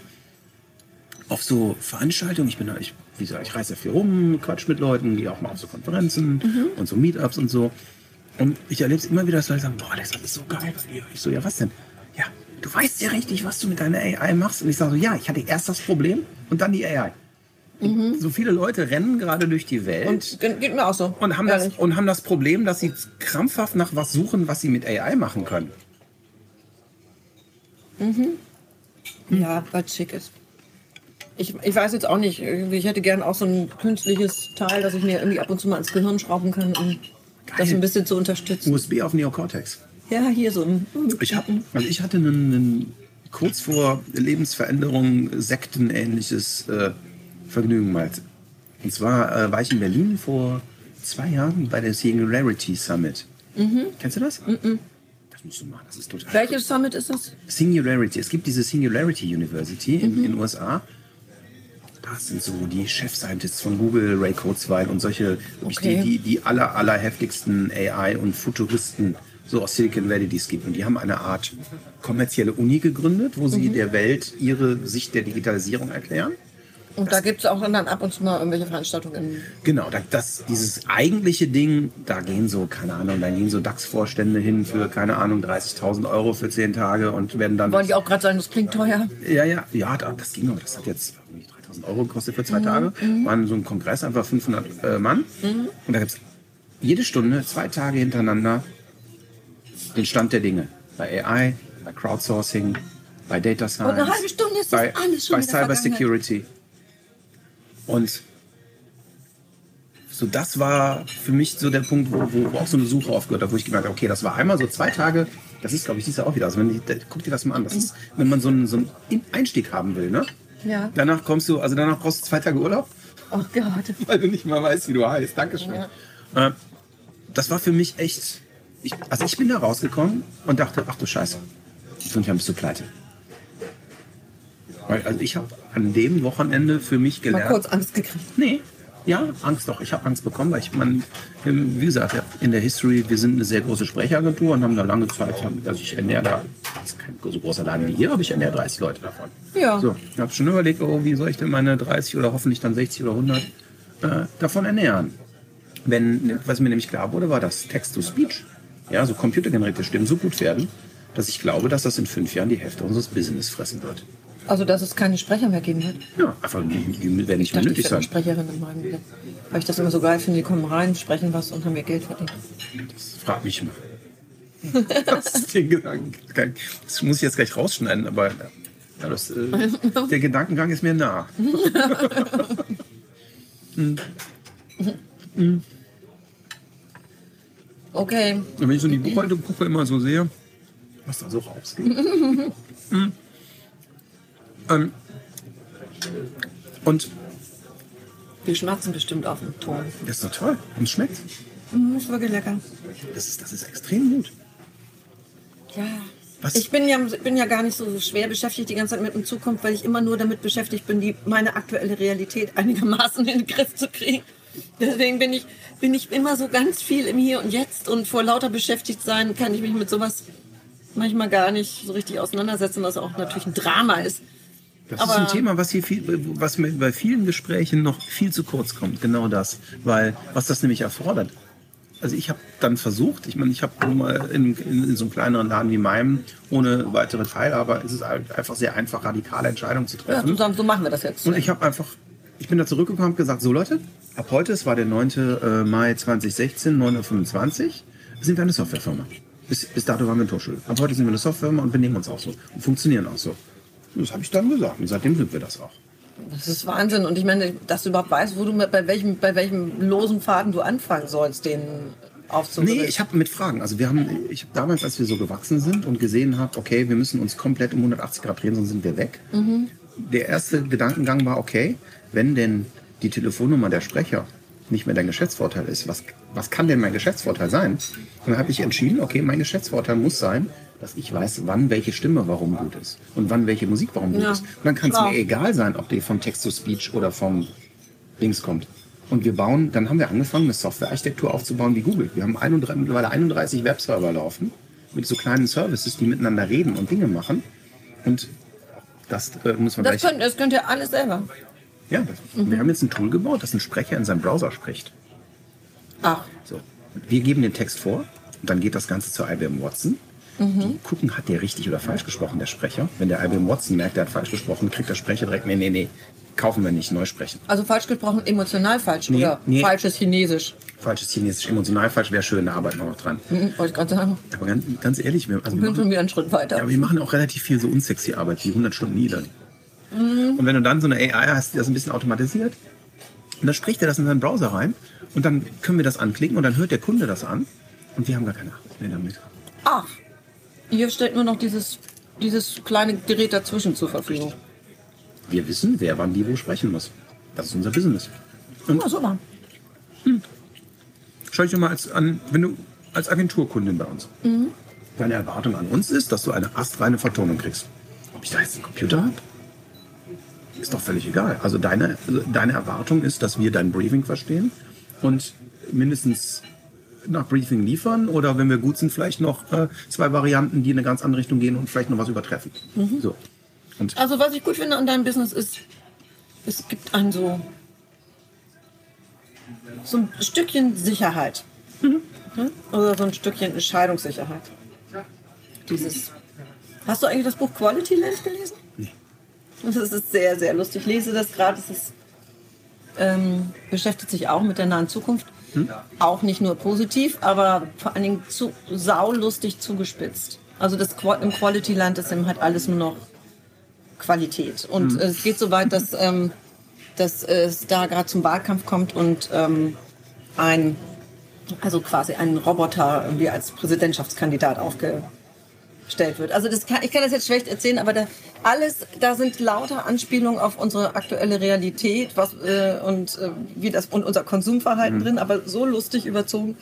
auf so Veranstaltungen, ich bin ich, wie gesagt, ich reise ja viel rum, quatsch mit Leuten, gehe auch mal auf so Konferenzen und so Meetups und so. Und ich erlebe es immer wieder, dass Leute sagen, boah, das ist so geil bei dir. Ich so, ja, was denn? Ja, du weißt ja richtig, was du mit deiner AI machst. Und ich sage so, ja, ich hatte erst das Problem und dann die AI. So viele Leute rennen gerade durch die Welt Und ge- geht mir auch so. und haben, das, und haben das Problem, dass sie krampfhaft nach was suchen, was sie mit AI machen können. Ja, was schick ist. Ich, ich weiß jetzt auch nicht. Ich hätte gern auch so ein künstliches Teil, das ich mir irgendwie ab und zu mal ins Gehirn schrauben kann, um das ein bisschen zu unterstützen. USB auf Neocortex. Ja, hier so ein. Ich, hab, also ich hatte einen, einen kurz vor Lebensveränderung sektenähnliches äh, Vergnügen mal. Und zwar äh, war ich in Berlin vor zwei Jahren bei der Singularity Summit. Kennst du das? Das musst du machen, das ist total. Welches Summit ist das? Singularity. Es gibt diese Singularity University in in den USA. Das sind so die Chef-Scientists von Google, Ray Kurzweil und solche, Okay. die, die, die aller, aller heftigsten AI- und Futuristen so aus Silicon Valley, die es gibt. Und die haben eine Art kommerzielle Uni gegründet, wo sie der Welt ihre Sicht der Digitalisierung erklären. Und da gibt es auch dann ab und zu mal irgendwelche Veranstaltungen. Genau, da- das, dieses eigentliche Ding, da gehen so, keine Ahnung, da gehen so DAX-Vorstände hin für, keine Ahnung, 30.000 Euro für 10 Tage und werden dann... Wollte ich auch gerade sagen, das klingt teuer. Ja, ja, ja, da- das ging aber. Das hat jetzt irgendwie 3000 Euro gekostet für zwei Tage. Waren so ein Kongress, einfach 500 äh, Mann. Und da gibt es jede Stunde, zwei Tage hintereinander, den Stand der Dinge. Bei AI, bei Crowdsourcing, bei Data Science. eine halbe Stunde ist bei, alles schon Bei Cyber. Security. Und so das war für mich so der Punkt, wo, wo, wo auch so eine Suche aufgehört hat, wo ich gemerkt habe, okay, das war einmal so zwei Tage, das ist, glaube ich, dieses Jahr auch wieder. Also wenn ich, da, guck dir das mal an. Das ist, wenn man so einen, so einen In- Einstieg haben will, ne? Ja. Danach kommst du, also danach brauchst du zwei Tage Urlaub, Oh Gott. *laughs* weil du nicht mal weißt, wie du heißt. Dankeschön. Äh, das war für mich echt. Ich, also ich bin da rausgekommen und dachte, ach du Scheiße, in fünf Jahren bist du pleite. Weil, also ich habe an dem Wochenende für mich Mal gelernt. kurz Angst gekriegt. Nee, ja, Angst doch. Ich habe Angst bekommen, weil ich, man, wie gesagt, in der History, wir sind eine sehr große Sprecheragentur und haben da lange Zeit, also ich ernähre da, das ist kein so großer Laden wie hier, aber ich ernähre 30 Leute davon. Ja. So, ich habe schon überlegt, oh, wie soll ich denn meine 30 oder hoffentlich dann 60 oder 100 äh, davon ernähren? Wenn, was mir nämlich klar wurde, war, dass Text-to-Speech, ja, so computergenerierte Stimmen so gut werden, dass ich glaube, dass das in fünf Jahren die Hälfte unseres Business fressen wird. Also, dass es keine Sprecher mehr geben wird. Ja, einfach, die, die werden nicht Ich mehr nötig sein. Sprecherin in meinem Leben. Weil ich das immer so geil finde, die kommen rein, sprechen was und haben ihr Geld verdient. Frag mich mal. das, ist den Gedanken, das muss ich jetzt gleich rausschneiden, aber ja, das, äh, der Gedankengang ist mir nah. Okay. Und wenn ich so in die Buchhaltung gucke, immer so sehe, was da so rausgeht. Hm. Ähm, und Die schmatzen bestimmt auf dem Ton. das ist doch toll. Und es schmeckt. Mm, ist wirklich lecker. Das ist, das ist extrem gut. Ja. Was? Ich bin ja, bin ja gar nicht so schwer beschäftigt die ganze Zeit mit dem Zukunft, weil ich immer nur damit beschäftigt bin, die, meine aktuelle Realität einigermaßen *laughs* in den Griff zu kriegen. Deswegen bin ich, bin ich immer so ganz viel im Hier und Jetzt und vor lauter beschäftigt sein kann ich mich mit sowas manchmal gar nicht so richtig auseinandersetzen, was auch natürlich ein Drama ist. Das Aber- ist ein Thema, was hier viel, was mir bei vielen Gesprächen noch viel zu kurz kommt. Genau das, weil was das nämlich erfordert. Also ich habe dann versucht, ich meine, ich habe mal in, in, in so einem kleineren Laden wie meinem ohne weitere Teilhabe, ist es halt einfach sehr einfach, radikale Entscheidungen zu Ja, treffen. so, so machen wir das jetzt. Und ich habe einfach, ich bin da zurückgekommen und gesagt, so Leute, ab heute, es war der 9. äh, Mai 2016, 9.25 Uhr, sind wir eine Softwarefirma. Bis, bis dato waren wir eine Hochschule. Ab heute sind wir eine Softwarefirma und benehmen uns auch so und funktionieren auch so. Das habe ich dann gesagt und seitdem sind wir das auch. Das ist Wahnsinn. Und ich meine, dass du überhaupt weißt, wo du bei welchem, bei welchem losen Faden du anfangen sollst, den aufzurütteln. Nee, ich habe mit Fragen. Also wir haben, ich habe damals, als wir so gewachsen sind und gesehen habe, okay, wir müssen uns komplett um 180 Grad drehen, sonst sind wir weg. Der erste Gedankengang war, okay, wenn denn die Telefonnummer der Sprecher nicht mehr dein Geschäftsvorteil ist, was, was kann denn mein Geschäftsvorteil sein? Und dann habe ich entschieden, okay, mein Geschäftsvorteil muss sein, dass ich weiß, wann welche Stimme warum gut ist und wann welche Musik warum gut Ja, ist. Und dann kann es mir egal sein, ob die vom Text-to-Speech oder vom Dings kommt. Und wir bauen, dann haben wir angefangen, eine Softwarearchitektur aufzubauen wie Google. Wir haben 31, mittlerweile 31 Webserver laufen mit so kleinen Services, die miteinander reden und Dinge machen. Und das äh, muss man das, könnt, das könnt ihr alles selber. Ja, das, wir haben jetzt ein Tool gebaut, das ein Sprecher in seinem Browser spricht. Ach, So. Wir geben den Text vor und dann geht das Ganze zu IBM Watson. Die gucken, hat der richtig oder falsch gesprochen, der Sprecher. Wenn der IBM Watson merkt, der hat falsch gesprochen, kriegt der Sprecher direkt, nee, nee, nee, kaufen wir nicht, neu sprechen. Also falsch gesprochen, emotional falsch Nee, oder nee. falsches Chinesisch. Falsches Chinesisch, emotional falsch, wäre schön, da arbeiten wir noch dran. Mhm, wollte ich gerade sagen. Aber ganz, ganz ehrlich, wir, also wir bin schon machen, wieder einen Schritt weiter. ja, wir machen auch relativ viel so unsexy Arbeit, wie 100 Stunden E-Learning. Und wenn du dann so eine AI hast, die das ein bisschen automatisiert, und dann spricht er das in seinen Browser rein und dann können wir das anklicken und dann hört der Kunde das an und wir haben gar keine Arbeit mehr damit. Ach, hier steht nur noch dieses, dieses kleine Gerät dazwischen zur Verfügung. Wir wissen, wer wann wie wo sprechen muss. Das ist unser Business. Ja, super. Schau dich doch mal als, an, wenn du als Agenturkundin bei uns. Deine Erwartung an uns ist, dass du eine astreine Vertonung kriegst. Ob ich da jetzt einen Computer habe? Ist doch völlig egal. Also deine, also deine Erwartung ist, dass wir dein Briefing verstehen und mindestens nach Briefing liefern oder wenn wir gut sind, vielleicht noch äh, zwei Varianten, die in eine ganz andere Richtung gehen und vielleicht noch was übertreffen. So. Und Also was ich gut finde an deinem Business ist, es gibt ein so, so ein Stückchen Sicherheit. Mhm. Oder so ein Stückchen Entscheidungssicherheit. Dieses. Hast du eigentlich das Buch Quality Land gelesen? Nee. Das ist sehr, sehr lustig. Ich lese das gerade. Es ist, ähm, beschäftigt sich auch mit der nahen Zukunft. Auch nicht nur positiv, aber vor allen Dingen zu, saulustig zugespitzt. Also das im Quality Land ist eben halt alles nur noch Qualität. Und äh, es geht so weit, dass, ähm, dass es da gerade zum Wahlkampf kommt und ähm, ein, also quasi ein Roboter irgendwie als Präsidentschaftskandidat aufgestellt wird. Also das kann, ich kann das jetzt schlecht erzählen, aber da alles, da sind lauter Anspielungen auf unsere aktuelle Realität was, äh, und äh, wie das und unser Mhm. Konsumverhalten drin, aber so lustig überzogen.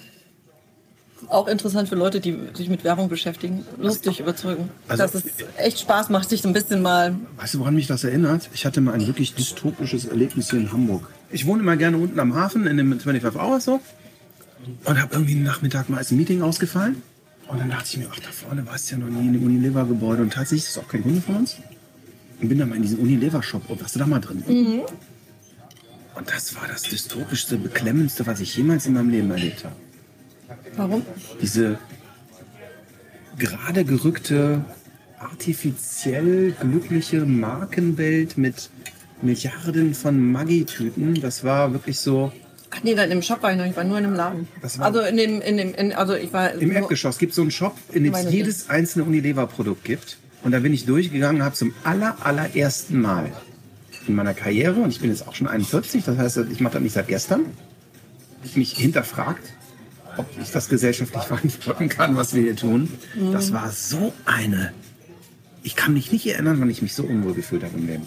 Auch interessant für Leute, die sich mit Werbung beschäftigen. Lustig überzogen. Also- dass es echt Spaß macht, sich so ein bisschen mal Weißt du, woran mich das erinnert? Ich hatte mal ein wirklich dystopisches Erlebnis hier in Hamburg. Ich wohne immer gerne unten am Hafen in dem 25 Hours so und habe irgendwie einen Nachmittag mal als ein Meeting ausgefallen. Und dann dachte ich mir, ach, da vorne war es ja noch nie in dem Unilever-Gebäude und tatsächlich ist es auch kein Kunde von uns. Und bin dann mal in diesen Unilever-Shop und warst du da mal drin? Und das war das dystopischste, beklemmendste, was ich jemals in meinem Leben erlebt habe. Warum? diese gerade gerückte, artifiziell glückliche Markenwelt mit Milliarden von Maggi-Tüten, das war wirklich so. Ach nee, dann im Shop war ich noch, ich war nur in einem Laden. Also in dem, in dem, in, also ich war Im Erdgeschoss gibt es so einen Shop, in dem es jedes einzelne Unilever-Produkt gibt. Und da bin ich durchgegangen, habe zum aller, allerersten Mal in meiner Karriere, und ich bin jetzt auch schon 41, das heißt, ich mache das nicht seit gestern, mich hinterfragt, ob ich das gesellschaftlich *laughs* verantworten kann, was wir hier tun. Das war so eine. Ich kann mich nicht erinnern, wann ich mich so unwohl gefühlt habe im Leben.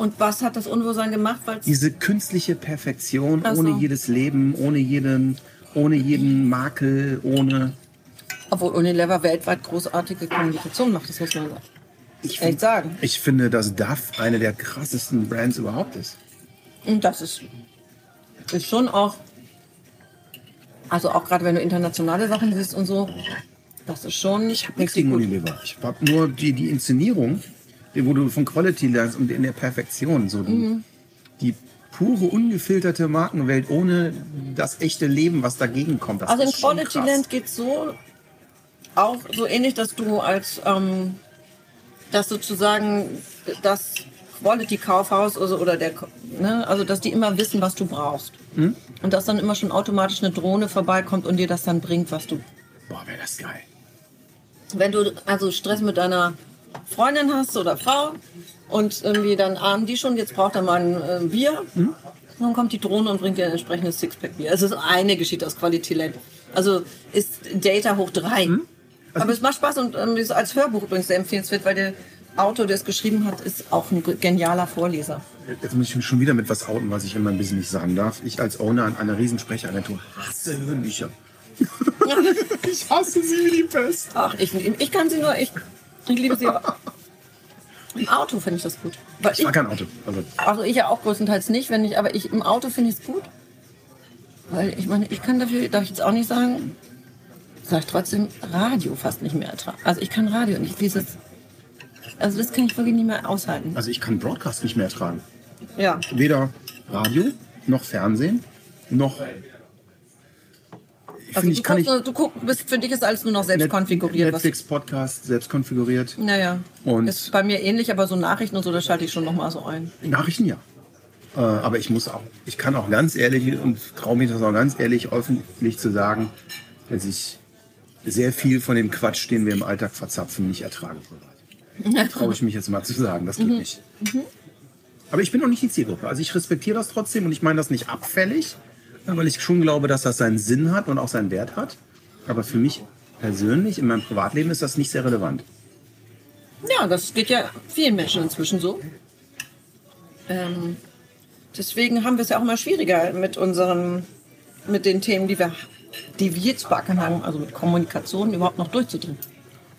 Und was hat das Unwohlsein gemacht? Weil's Diese künstliche Perfektion, so. ohne jedes Leben, ohne jeden, ohne jeden Makel, ohne. obwohl Unilever weltweit großartige Kommunikation macht, das muss man Ich, echt sagen. ich finde, dass DAF eine der krassesten Brands überhaupt ist. Und das ist, ist schon auch, also auch gerade wenn du internationale Sachen siehst und so, das ist schon Ich habe nichts gegen Unilever. Ich habe nur die, die Inszenierung, wo du von Quality lernst und in der Perfektion. So die, Mhm. die pure, ungefilterte Markenwelt ohne das echte Leben, was dagegen kommt. Also in Quality. Land geht so auch so ähnlich, dass du als ähm, dass sozusagen das Quality Kaufhaus oder, oder der ne, also dass die immer wissen, was du brauchst. Hm? Und dass dann immer schon automatisch eine Drohne vorbeikommt und dir das dann bringt, was du. Boah, wäre das geil. Wenn du also Stress mit deiner Freundin hast oder Frau und irgendwie dann ahnen die schon, jetzt braucht er mal ein äh, Bier. Hm? Dann kommt die Drohne und bringt dir ein entsprechendes Sixpack Bier. Es ist eine Geschichte aus Quality Land. Also ist Data hoch drei. Hm? Also Aber es macht Spaß und ähm, ist als Hörbuch übrigens sehr empfehlenswert, weil der Autor, der es geschrieben hat, ist auch ein genialer Vorleser. Jetzt muss ich mich schon wieder mit was outen, was ich in meinem Business nicht sagen darf. Ich als Owner an einer Riesensprecheragentur hasse Hörbücher. *laughs* *laughs* ich hasse sie wie die Pest. Ach, ich, ich kann sie nur, ich, ich liebe sie. aber Im Auto finde ich das gut. Weil Ich mag kein Auto. Also, Also ich ja auch größtenteils nicht, wenn ich, aber ich im Auto finde ich es gut. Weil ich meine, ich kann dafür, darf ich jetzt auch nicht sagen, sage ich trotzdem, Radio fast nicht mehr ertragen. Also ich kann Radio nicht, dieses, also das kann ich wirklich nicht mehr aushalten. also ich kann Broadcast nicht mehr ertragen. Ja. Weder Radio noch Fernsehen noch Also finde, du, ich kann guckst, nur- du guckst, bist, für dich ist alles nur noch selbst Net- konfiguriert. Netflix Podcast selbst konfiguriert. Naja, Und- ist bei mir ähnlich, aber so Nachrichten und so, das schalte ich schon noch mal so ein. Nachrichten ja. Äh, aber ich muss auch, ich kann auch ganz ehrlich und traue mich das auch ganz ehrlich öffentlich zu sagen, dass ich sehr viel von dem Quatsch, den wir im Alltag verzapfen, nicht ertragen privat. Traue ich mich jetzt mal zu sagen, das geht nicht. Aber ich bin noch nicht die Zielgruppe. Also ich respektiere das trotzdem und ich meine das nicht abfällig, weil ich schon glaube, dass das seinen Sinn hat und auch seinen Wert hat. Aber für mich persönlich in meinem Privatleben ist das nicht sehr relevant. Ja, das geht ja vielen Menschen inzwischen so. Ähm, deswegen haben wir es ja auch immer schwieriger mit unseren, mit den Themen, die wir, die wir jetzt beackern haben, also mit Kommunikation überhaupt noch durchzudringen.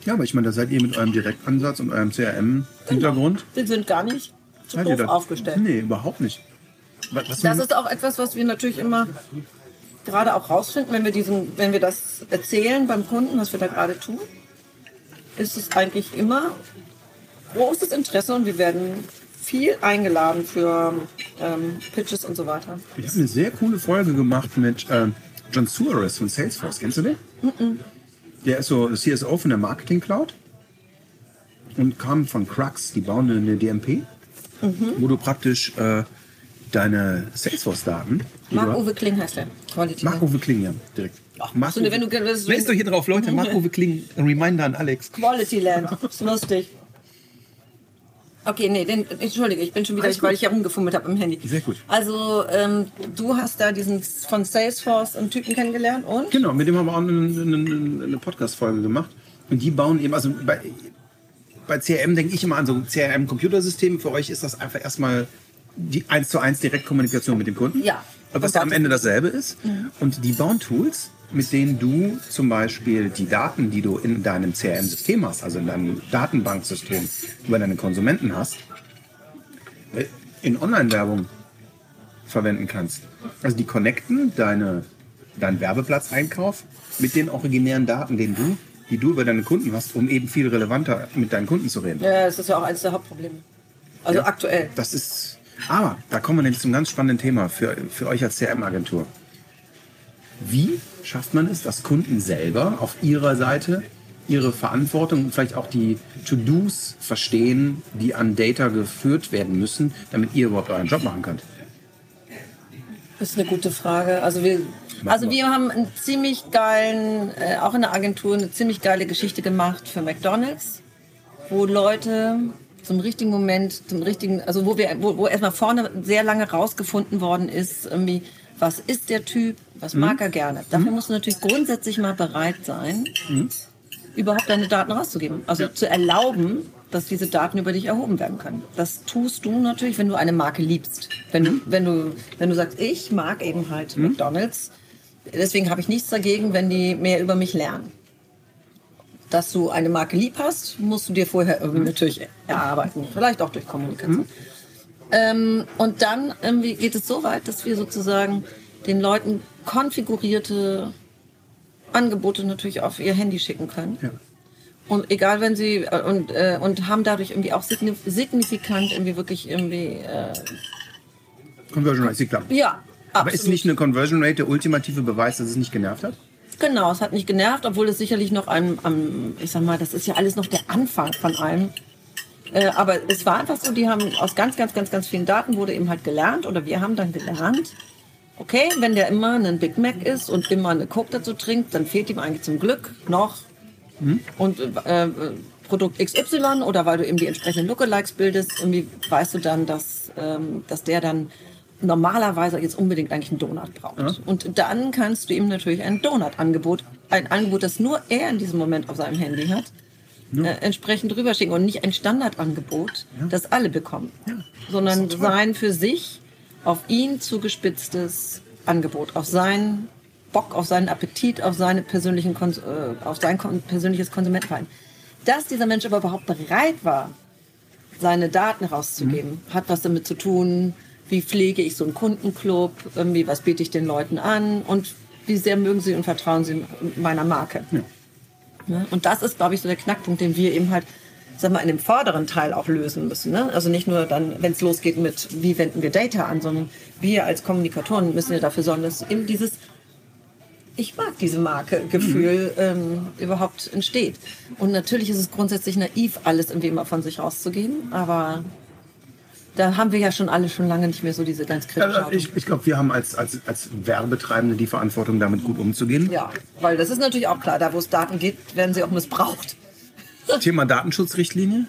Ja, aber ich meine, da seid ihr mit eurem Direktansatz und eurem CRM-Hintergrund. Wir sind gar nicht so doof aufgestellt. Nee, überhaupt nicht. Das ist auch etwas, was wir natürlich immer gerade auch rausfinden, wenn wir diesen, wenn wir das erzählen beim Kunden, was wir da gerade tun, ist es eigentlich immer großes Interesse und wir werden viel eingeladen für ähm, Pitches und so weiter. Ich habe eine sehr coole Folge gemacht mit äh, John Suarez von Salesforce. Kennst du den? Der ist so CSO von der Marketing Cloud und kam von Crux, die bauen eine DMP, wo du praktisch äh, deine Salesforce-Daten. Marc-Uwe Kling heißt Man. Marc-Uwe Kling, ja, direkt. Marc so, wenn du- wenn du- Lest doch hier drauf, Leute. Marc-Uwe Kling, ein Reminder an Alex. Quality Land. Ist lustig. Okay, nee, den, entschuldige, ich bin schon wieder, Alles weil gut. ich ja rumgefummelt habe im Handy. Sehr gut. Also, ähm, du hast da diesen von Salesforce einen Typen kennengelernt und? Genau, mit dem haben wir auch eine, eine, eine Podcast-Folge gemacht. Und die bauen eben, also bei, bei CRM denke ich immer an so ein CRM-Computersystem. Für euch ist das einfach erstmal die 1 zu 1 Direktkommunikation mit dem Kunden. Ja. Was am Ende dasselbe ist. Und die bauen Tools, mit denen du zum Beispiel die Daten, die du in deinem CRM-System hast, also in deinem Datenbanksystem über deine Konsumenten hast, äh, in Online-Werbung verwenden kannst. Also die connecten deine, deinen Werbeplatzeinkauf mit den originären Daten, den du, die du über deine Kunden hast, um eben viel relevanter mit deinen Kunden zu reden. Ja, das ist ja auch eines der Hauptprobleme. Also Ja. aktuell. Das ist. Aber da kommen wir nämlich zum ganz spannenden Thema für, für euch als CRM-Agentur. Wie schafft man es, dass Kunden selber auf ihrer Seite ihre Verantwortung und vielleicht auch die To-Dos verstehen, die an Data geführt werden müssen, damit ihr überhaupt euren Job machen könnt? Das ist eine gute Frage. Also wir, also wir haben einen ziemlich geilen, äh, auch in der Agentur, eine ziemlich geile Geschichte gemacht für McDonalds, wo Leute zum richtigen Moment, zum richtigen, also wo wir, wo, wo erstmal vorne sehr lange rausgefunden worden ist, irgendwie, was ist der Typ, was mag er gerne. Dafür musst du natürlich grundsätzlich mal bereit sein, überhaupt deine Daten rauszugeben. Also zu erlauben, dass diese Daten über dich erhoben werden können. Das tust du natürlich, wenn du eine Marke liebst. Wenn du, wenn du, wenn du sagst, ich mag eben halt McDonalds, deswegen habe ich nichts dagegen, wenn die mehr über mich lernen. Dass du eine Marke lieb hast, musst du dir vorher irgendwie natürlich erarbeiten. Vielleicht auch durch Kommunikation. Ähm, und dann irgendwie geht es so weit, dass wir sozusagen den Leuten konfigurierte Angebote natürlich auf ihr Handy schicken können. Ja. Und egal, wenn sie äh, und, äh, und haben dadurch irgendwie auch signif signifikant irgendwie wirklich irgendwie äh, Conversion Rate, sie klappt. ja. Aber ist absolut. nicht eine Conversion Rate der ultimative Beweis, dass es nicht genervt hat? Genau, es hat nicht genervt, obwohl es sicherlich noch am, am ich sag mal, das ist ja alles noch der Anfang von allem. Äh, aber es war einfach so, die haben aus ganz, ganz, ganz, ganz vielen Daten wurde eben halt gelernt oder wir haben dann gelernt, okay, wenn der immer einen Big Mac isst und immer eine Coke dazu trinkt, dann fehlt ihm eigentlich zum Glück noch und äh, äh, Produkt XY oder weil du eben die entsprechenden Lookalikes bildest, irgendwie weißt du dann, dass, ähm, dass der dann normalerweise jetzt unbedingt eigentlich einen Donut braucht. Und dann kannst du ihm natürlich ein Donut-Angebot, ein Angebot, das nur er in diesem Moment auf seinem Handy hat, äh, entsprechend rüberschicken und nicht ein Standardangebot, das alle bekommen, sondern sein für sich auf ihn zugespitztes Angebot, auf seinen Bock, auf seinen Appetit, auf seine persönlichen Kons äh, auf sein kon persönliches Konsumentenverhalten. Dass dieser Mensch aber überhaupt bereit war, seine Daten rauszugeben, hat was damit zu tun, wie pflege ich so einen Kundenclub, irgendwie, was biete ich den Leuten an und wie sehr mögen sie und vertrauen sie meiner Marke. Ne? Und das ist, glaube ich, so der Knackpunkt, den wir eben halt, sag mal, in dem vorderen Teil auch lösen müssen. Ne? Also nicht nur dann, wenn es losgeht mit, wie wenden wir Data an, sondern wir als Kommunikatoren müssen ja dafür sorgen, dass eben dieses ich mag diese Marke, Gefühl ähm, überhaupt entsteht. Und natürlich ist es grundsätzlich naiv, alles irgendwie immer von sich rauszugehen, aber da haben wir ja schon alle schon lange nicht mehr so diese ganz kritische Also ich ich glaube, wir haben als, als, als Werbetreibende die Verantwortung, damit gut umzugehen. Ja, weil das ist natürlich auch klar, da wo es Daten gibt, werden sie auch missbraucht. *laughs* Thema Datenschutzrichtlinie.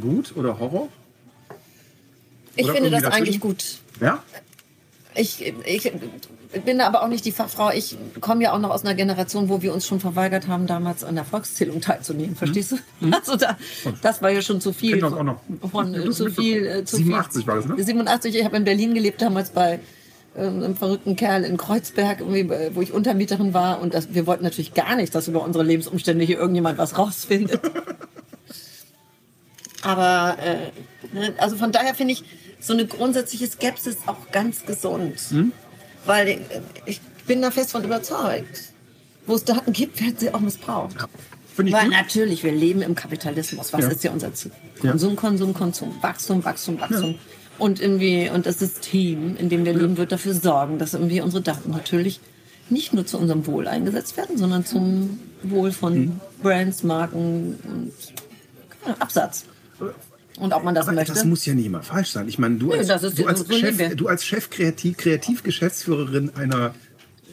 Gut oder Horror? Ich Oder finde das eigentlich gut. Ja? Ich, ich bin aber auch nicht die Fachfrau. Ich komme ja auch noch aus einer Generation, wo wir uns schon verweigert haben, damals an der Volkszählung teilzunehmen. Verstehst du? Also da, das war ja schon zu viel. Das auch noch. Von, äh, zu viel, äh, zu 87 viel. war das, ne? 87, ich habe in Berlin gelebt, damals bei ähm, einem verrückten Kerl in Kreuzberg, äh, wo ich Untermieterin war. Und das, wir wollten natürlich gar nicht, dass über unsere Lebensumstände hier irgendjemand was rausfindet. *laughs* Aber äh, ne, also von daher finde ich so eine grundsätzliche Skepsis auch ganz gesund. Weil äh, ich bin da fest von überzeugt. Wo es Daten gibt, werden sie auch missbraucht. Ich Weil gut. natürlich, wir leben im Kapitalismus. Was Ja. ist ja unser Ziel? Ja. Konsum, Konsum, Konsum. Wachstum, Wachstum, Wachstum. Und irgendwie, und das System, in dem wir leben, wird dafür sorgen, dass irgendwie unsere Daten natürlich nicht nur zu unserem Wohl eingesetzt werden, sondern zum Wohl von Mhm. Brands, Marken und ja, Absatz. Und ob man das Aber möchte. das muss ja nicht immer falsch sein. Ich meine, du als, ist du ja als. Chef, du als Chef Kreativ, Kreativgeschäftsführerin einer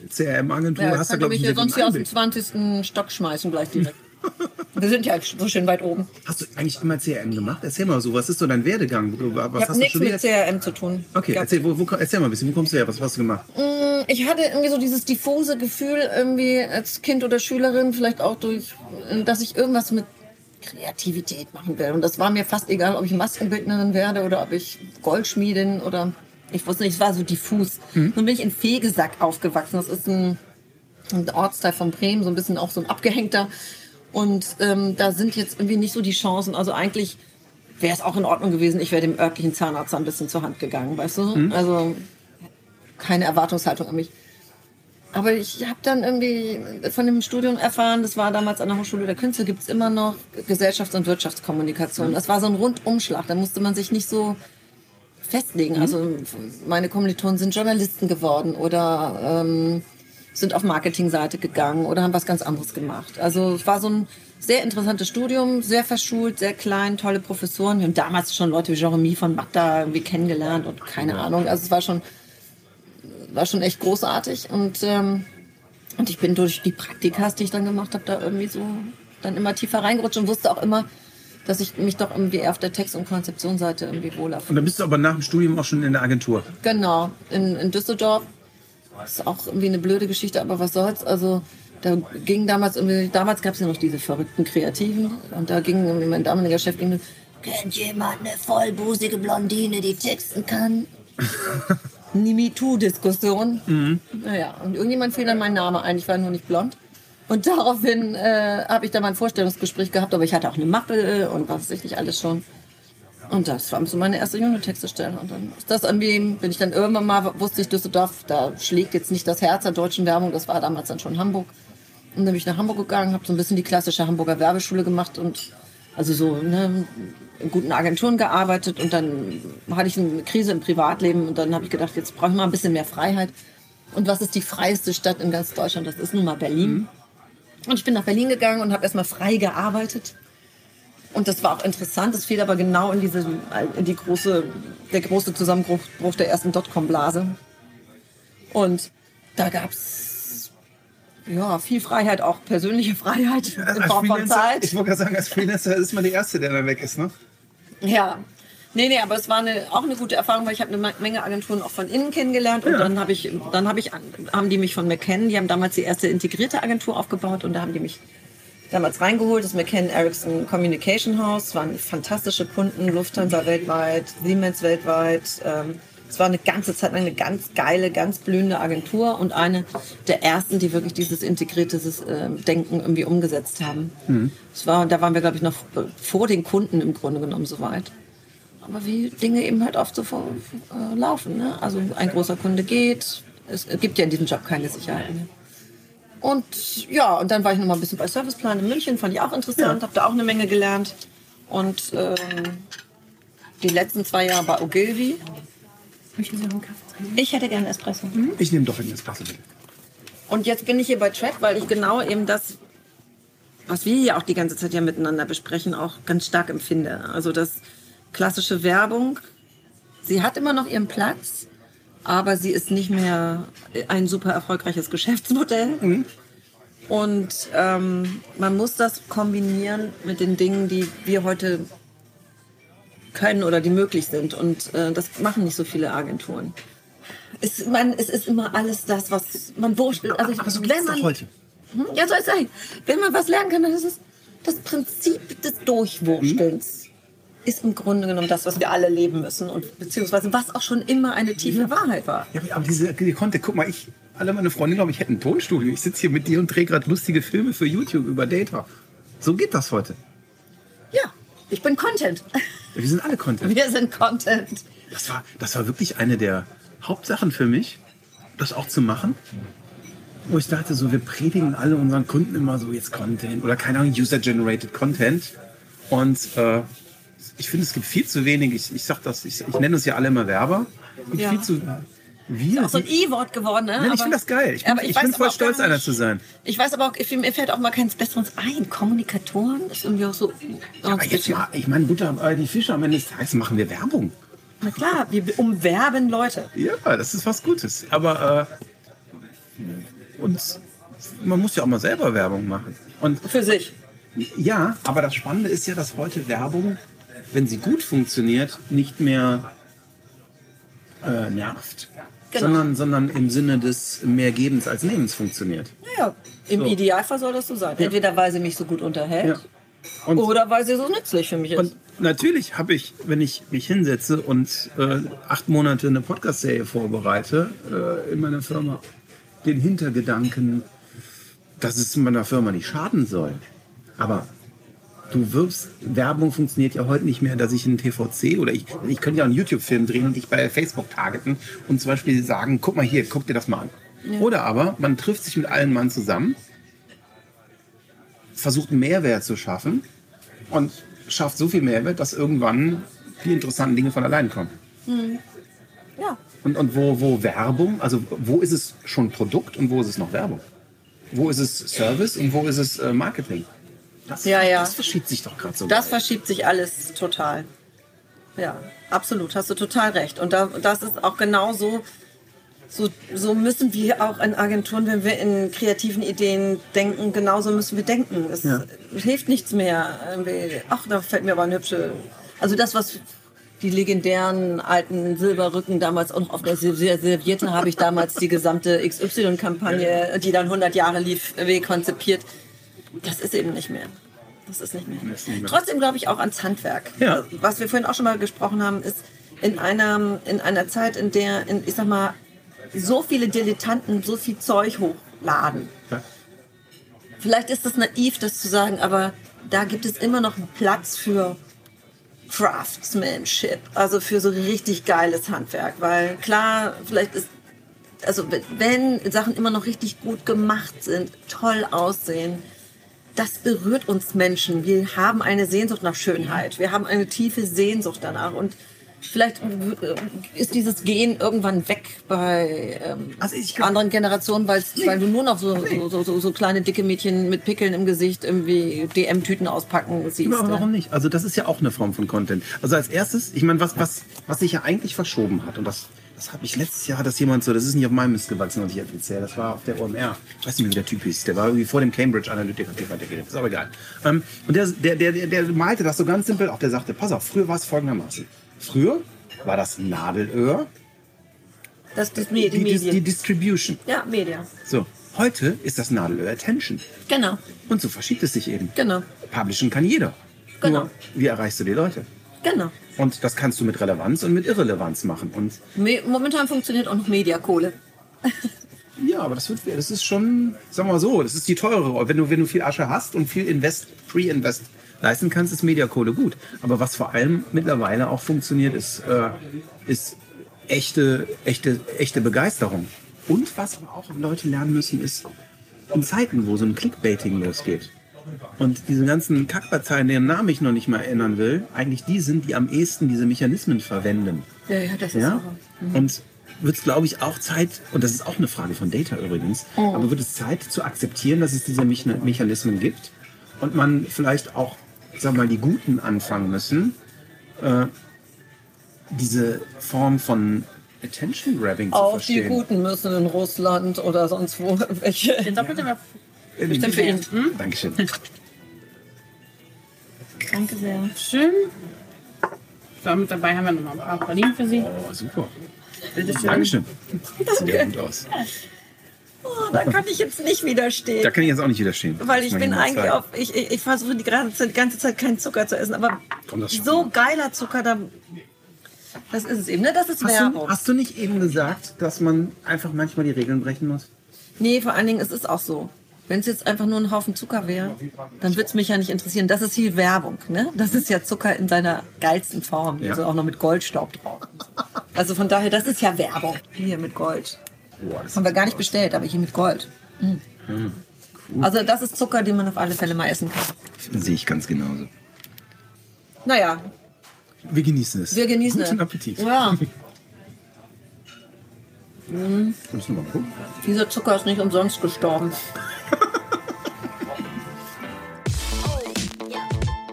CRM-Agentur ja, hast du, glaube ich, mich hier sonst hier aus dem Einblick. 20. Stock schmeißen gleich direkt. *laughs* Wir sind ja so schön weit oben. Hast du eigentlich immer CRM gemacht? Erzähl mal so, was ist so dein Werdegang? Was Ich habe nichts mit? CRM zu tun. Okay, erzähl, wo, wo, erzähl mal ein bisschen, wo kommst du her? Was hast du gemacht? ich hatte irgendwie so dieses diffuse Gefühl irgendwie als Kind oder Schülerin, vielleicht auch durch, dass ich irgendwas mit Kreativität machen will. Und das war mir fast egal, ob ich Maskenbildnerin werde oder ob ich Goldschmiedin oder ich wusste nicht, es war so diffus. Nun bin ich in Fegesack aufgewachsen. Das ist ein, ein Ortsteil von Bremen, so ein bisschen auch so ein abgehängter. Und ähm, da sind jetzt irgendwie nicht so die Chancen. Also eigentlich wäre es auch in Ordnung gewesen, ich wäre dem örtlichen Zahnarzt ein bisschen zur Hand gegangen, weißt du? Also keine Erwartungshaltung an mich. Aber ich habe dann irgendwie von dem Studium erfahren, das war damals an der Hochschule der Künste, gibt's immer noch Gesellschafts- und Wirtschaftskommunikation. Das war so ein Rundumschlag, da musste man sich nicht so festlegen. Also meine Kommilitonen sind Journalisten geworden oder ähm, sind auf Marketingseite gegangen oder haben was ganz anderes gemacht. Also es war so ein sehr interessantes Studium, sehr verschult, sehr klein, tolle Professoren. Wir haben damals schon Leute wie Jeremy von Magda irgendwie kennengelernt und keine Ahnung. Also es war schon war schon echt großartig und ähm, und ich bin durch die Praktikas, die ich dann gemacht habe, da irgendwie so dann immer tiefer reingerutscht und wusste auch immer, dass ich mich doch irgendwie eher auf der Text- und Konzeptionsseite irgendwie wohler fühle. Und dann bist du aber nach dem Studium auch schon in der Agentur. Genau, in, in Düsseldorf. Das ist auch irgendwie eine blöde Geschichte, aber was soll's. Also da ging damals irgendwie, damals gab es ja noch diese verrückten Kreativen und da ging irgendwie mein damaliger Chef ging, kennt jemand eine vollbusige Blondine, die texten kann? *laughs* MeToo-Diskussion. Naja, und irgendjemand fiel dann mein Name ein, ich war nur nicht blond. Und daraufhin äh, habe ich da mal ein Vorstellungsgespräch gehabt, aber ich hatte auch eine Mappe und was weiß ich nicht alles schon. Und das war so meine erste Junge-Textestelle. Und dann ist das irgendwie, bin ich dann irgendwann mal, wusste ich, Düsseldorf, da schlägt jetzt nicht das Herz der deutschen Werbung, das war damals dann schon Hamburg. Und dann bin ich nach Hamburg gegangen, habe so ein bisschen die klassische Hamburger Werbeschule gemacht und also so ne, in guten Agenturen gearbeitet und dann hatte ich eine Krise im Privatleben und dann habe ich gedacht, jetzt brauche ich mal ein bisschen mehr Freiheit. Und was ist die freiste Stadt in ganz Deutschland? Das ist nun mal Berlin. Und ich bin nach Berlin gegangen und habe erstmal frei gearbeitet. Und das war auch interessant. Das fiel aber genau in diese, in die große, der große Zusammenbruch der ersten Dotcom-Blase. Und da gab's ja viel Freiheit, auch persönliche Freiheit in Als Form von Zeit. Ich wollte gerade sagen, als Freelancer ist man der Erste, der dann weg ist, ne? Ja. Nee, nee, aber es war eine, auch eine gute Erfahrung, weil ich habe eine Menge Agenturen auch von innen kennengelernt und dann habe ich, dann habe ich, haben die mich von McKen, die haben damals die erste integrierte Agentur aufgebaut und da haben die mich damals reingeholt, das McKen Ericsson Communication House, waren fantastische Kunden, Lufthansa weltweit, Siemens weltweit. Ähm, es war eine ganze Zeit lang eine ganz geile, ganz blühende Agentur und eine der ersten, die wirklich dieses integrierte äh, Denken irgendwie umgesetzt haben. Es war, da waren wir, glaube ich, noch vor den Kunden im Grunde genommen soweit. Aber wie Dinge eben halt oft so äh, laufen. Ne? Also ein großer Kunde geht, es gibt ja in diesem Job keine Sicherheit mehr. Und ja, und dann war ich noch mal ein bisschen bei Serviceplan in München, fand ich auch interessant, habe da auch eine Menge gelernt. Und ähm, die letzten zwei Jahre bei Ogilvy. Möchten Sie noch einen Kaffee trinken? Ich hätte gerne Espresso. Ich nehme doch einen Espresso bitte. Und jetzt bin ich hier bei Track, weil ich genau eben das, was wir hier auch die ganze Zeit ja miteinander besprechen, auch ganz stark empfinde. Also das klassische Werbung, sie hat immer noch ihren Platz, aber sie ist nicht mehr ein super erfolgreiches Geschäftsmodell. Und ähm, man muss das kombinieren mit den Dingen, die wir heute können oder die möglich sind. Und äh, das machen nicht so viele Agenturen. Es, man, es ist immer alles das, was man wurschtelt. Also, Aber so wenn man, heute. Hm? Ja, soll es sein. Wenn man was lernen kann, dann ist es das Prinzip des Durchwurstelns. Ist im Grunde genommen das, was wir alle leben müssen und beziehungsweise was auch schon immer eine tiefe Wahrheit war. Ja, aber diese die Content, guck mal, ich, alle meine Freunde glauben, ich hätte ein Tonstudio. Ich sitze hier mit dir und drehe gerade lustige Filme für YouTube über Data. So geht das heute. Ja, ich bin Content. *laughs* Wir sind alle Content. Wir sind Content. Das war, das war wirklich eine der Hauptsachen für mich, das auch zu machen. Wo ich dachte, so, wir predigen alle unseren Kunden immer so jetzt Content oder keine Ahnung, User-Generated Content. Und äh, ich finde, es gibt viel zu wenig. Ich, ich sag das, ich, ich nenne uns ja alle immer Werber. Es gibt Ja. viel zu. Wir, Auch so ein I-Wort geworden, ne? Nein, ich Aber- finde das geil. Ich bin, aber ich weiß bin voll stolz, einer zu sein. Ich weiß aber auch, ich, mir fällt auch mal keins Besseres ein. Kommunikatoren ist irgendwie auch so. Aber jetzt mal, ich meine, Butter bei die Fische am Ende des Tages machen wir Werbung. Na klar, wir umwerben Leute. Ja, das ist was Gutes. Aber äh, und man muss ja auch mal selber Werbung machen. Und Für sich. ja, aber das Spannende ist ja, dass heute Werbung, wenn sie gut funktioniert, nicht mehr äh, nervt. Genau. Sondern, sondern im Sinne des mehr Gebens als Nehmens funktioniert. Naja, im So. Idealfall soll das so sein. Entweder weil sie mich so gut unterhält Ja. Und, oder weil sie so nützlich für mich ist. und natürlich habe ich, wenn ich mich hinsetze und äh, acht Monate eine Podcast-Serie vorbereite äh, in meiner Firma, den Hintergedanken, dass es meiner Firma nicht schaden soll. Aber du wirbst, Werbung funktioniert ja heute nicht mehr, dass ich einen TVC oder ich, ich könnte ja einen YouTube-Film drehen und dich bei Facebook targeten und zum Beispiel sagen, guck mal hier, guck dir das mal an. Oder aber man trifft sich mit allen Mann zusammen, versucht einen Mehrwert zu schaffen und schafft so viel Mehrwert, dass irgendwann die interessanten Dinge von allein kommen. ja. Und, und wo, wo Werbung, also wo ist es schon Produkt und wo ist es noch Werbung? Wo ist es Service und wo ist es äh, Marketing? Das, Ja, ja. das verschiebt sich doch gerade so. Das verschiebt sich alles total. Ja, absolut, hast du total recht. Und da, das ist auch genau so, so, so müssen wir auch in Agenturen, wenn wir in kreativen Ideen denken, genauso müssen wir denken. Es Ja. hilft nichts mehr. Ach, da fällt mir aber eine hübsche. Also das, was die legendären alten Silberrücken damals auch noch auf der Serv- Serviette habe ich damals die gesamte XY-Kampagne, die dann 100 Jahre lief, konzipiert. Das ist eben nicht mehr. Das ist nicht mehr. ist nicht mehr. Trotzdem glaube ich auch ans Handwerk. Ja. Was wir vorhin auch schon mal gesprochen haben, ist in einer, in einer Zeit, in der, in, ich sag mal, so viele Dilettanten so viel Zeug hochladen. Ja. Vielleicht ist das naiv, das zu sagen, aber da gibt es immer noch einen Platz für Craftsmanship, also für so richtig geiles Handwerk, weil klar, vielleicht ist, also wenn Sachen immer noch richtig gut gemacht sind, toll aussehen, das berührt uns Menschen. Wir haben eine Sehnsucht nach Schönheit. Wir haben eine tiefe Sehnsucht danach. Und vielleicht äh, ist dieses Gen irgendwann weg bei ähm, Also anderen Generationen, weil du nur noch so, so, so, so, so kleine dicke Mädchen mit Pickeln im Gesicht irgendwie DM-Tüten auspacken siehst. Ja, aber ne? warum nicht? Also das ist ja auch eine Form von Content. Also als erstes, ich meine, was, was, was sich ja eigentlich verschoben hat, und das, das hat mich letztes Jahr, hat das jemand so, das ist nicht auf meinem Mist gewachsen, was ich erzähle, das war auf der OMR. Ich weiß nicht mehr, wie der Typ hieß. Der war irgendwie vor dem Cambridge Analytica, weitergeredet. Ist aber egal. Ähm, und der, der, der, der, malte das so ganz simpel auf. Der sagte, pass auf, früher war es folgendermaßen. Früher war das Nadelöhr, Das, das, die, die die, die. Distribution. ja, Media. So, heute ist das Nadelöhr Attention. Genau, Und so verschiebt es sich eben. genau, Publishen kann jeder. Genau. Nur, wie erreichst du die Leute? Genau. Und das kannst du mit Relevanz und mit Irrelevanz machen. Und Me momentan funktioniert auch noch Mediakohle. *laughs* ja, aber das wird, das ist schon, sagen wir mal so, das ist die teure. Wenn du, wenn du viel Asche hast und viel Invest, Pre-Invest leisten kannst, ist Mediakohle gut. Aber was vor allem mittlerweile auch funktioniert, ist, äh, ist echte, echte, echte Begeisterung. Und was aber auch Leute lernen müssen, ist in Zeiten, wo so ein Clickbaiting losgeht. Und diese ganzen Kackparteien, deren Namen ich noch nicht mal erinnern will, eigentlich die sind, die am ehesten diese Mechanismen verwenden. Ja, ja, das ist Ja? aber. Und wird es, glaube ich, auch Zeit, und das ist auch eine Frage von Data übrigens, Oh. aber wird es Zeit zu akzeptieren, dass es diese Mech- Mechanismen gibt und man vielleicht auch, sagen wir mal, die Guten anfangen müssen, äh, diese Form von Attention Grabbing zu Auch die verstehen. Guten müssen in Russland oder sonst wo welche. Den doppelten wir. Bestimmt für ihn. Dankeschön. *laughs* Danke sehr. Schön. So, mit dabei haben wir noch mal ein paar Pralinen für Sie. Oh, super. Bitte schön. Dankeschön. Das *laughs* sieht ja gut aus. Oh, da kann ich jetzt nicht widerstehen. Da kann ich jetzt auch nicht widerstehen. Weil ich bin eigentlich zeigen. auf, ich, ich, ich versuche die ganze, die ganze Zeit keinen Zucker zu essen, aber so geiler Zucker, da, das ist es eben, ne? Das ist Hast Werbung. du, hast du nicht eben gesagt, dass man einfach manchmal die Regeln brechen muss? Nee, vor allen Dingen, es ist auch so. Wenn es jetzt einfach nur ein Haufen Zucker wäre, dann würde es mich ja nicht interessieren. Das ist hier Werbung, ne? Das ist ja Zucker in seiner geilsten Form. Ja. Also auch noch mit Goldstaub drauf. Also von daher, das ist ja Werbung. Hier mit Gold. Boah, das Haben wir gar nicht bestellt, aber hier mit Gold. Mm. Also das ist Zucker, den man auf alle Fälle mal essen kann. sehe ich ganz genauso. Naja, Wir genießen es. wir genießen Guten es. Appetit. Ja, *laughs* Müssen wir mal gucken. dieser Zucker ist nicht umsonst gestorben.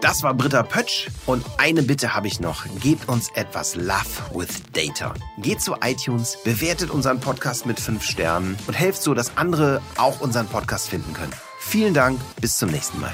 Das war Britta Pötsch und eine Bitte habe ich noch. Gebt uns etwas Love with Data. Geht zu iTunes, bewertet unseren Podcast mit 5 Sternen und helft so, dass andere auch unseren Podcast finden können. Vielen Dank, bis zum nächsten Mal.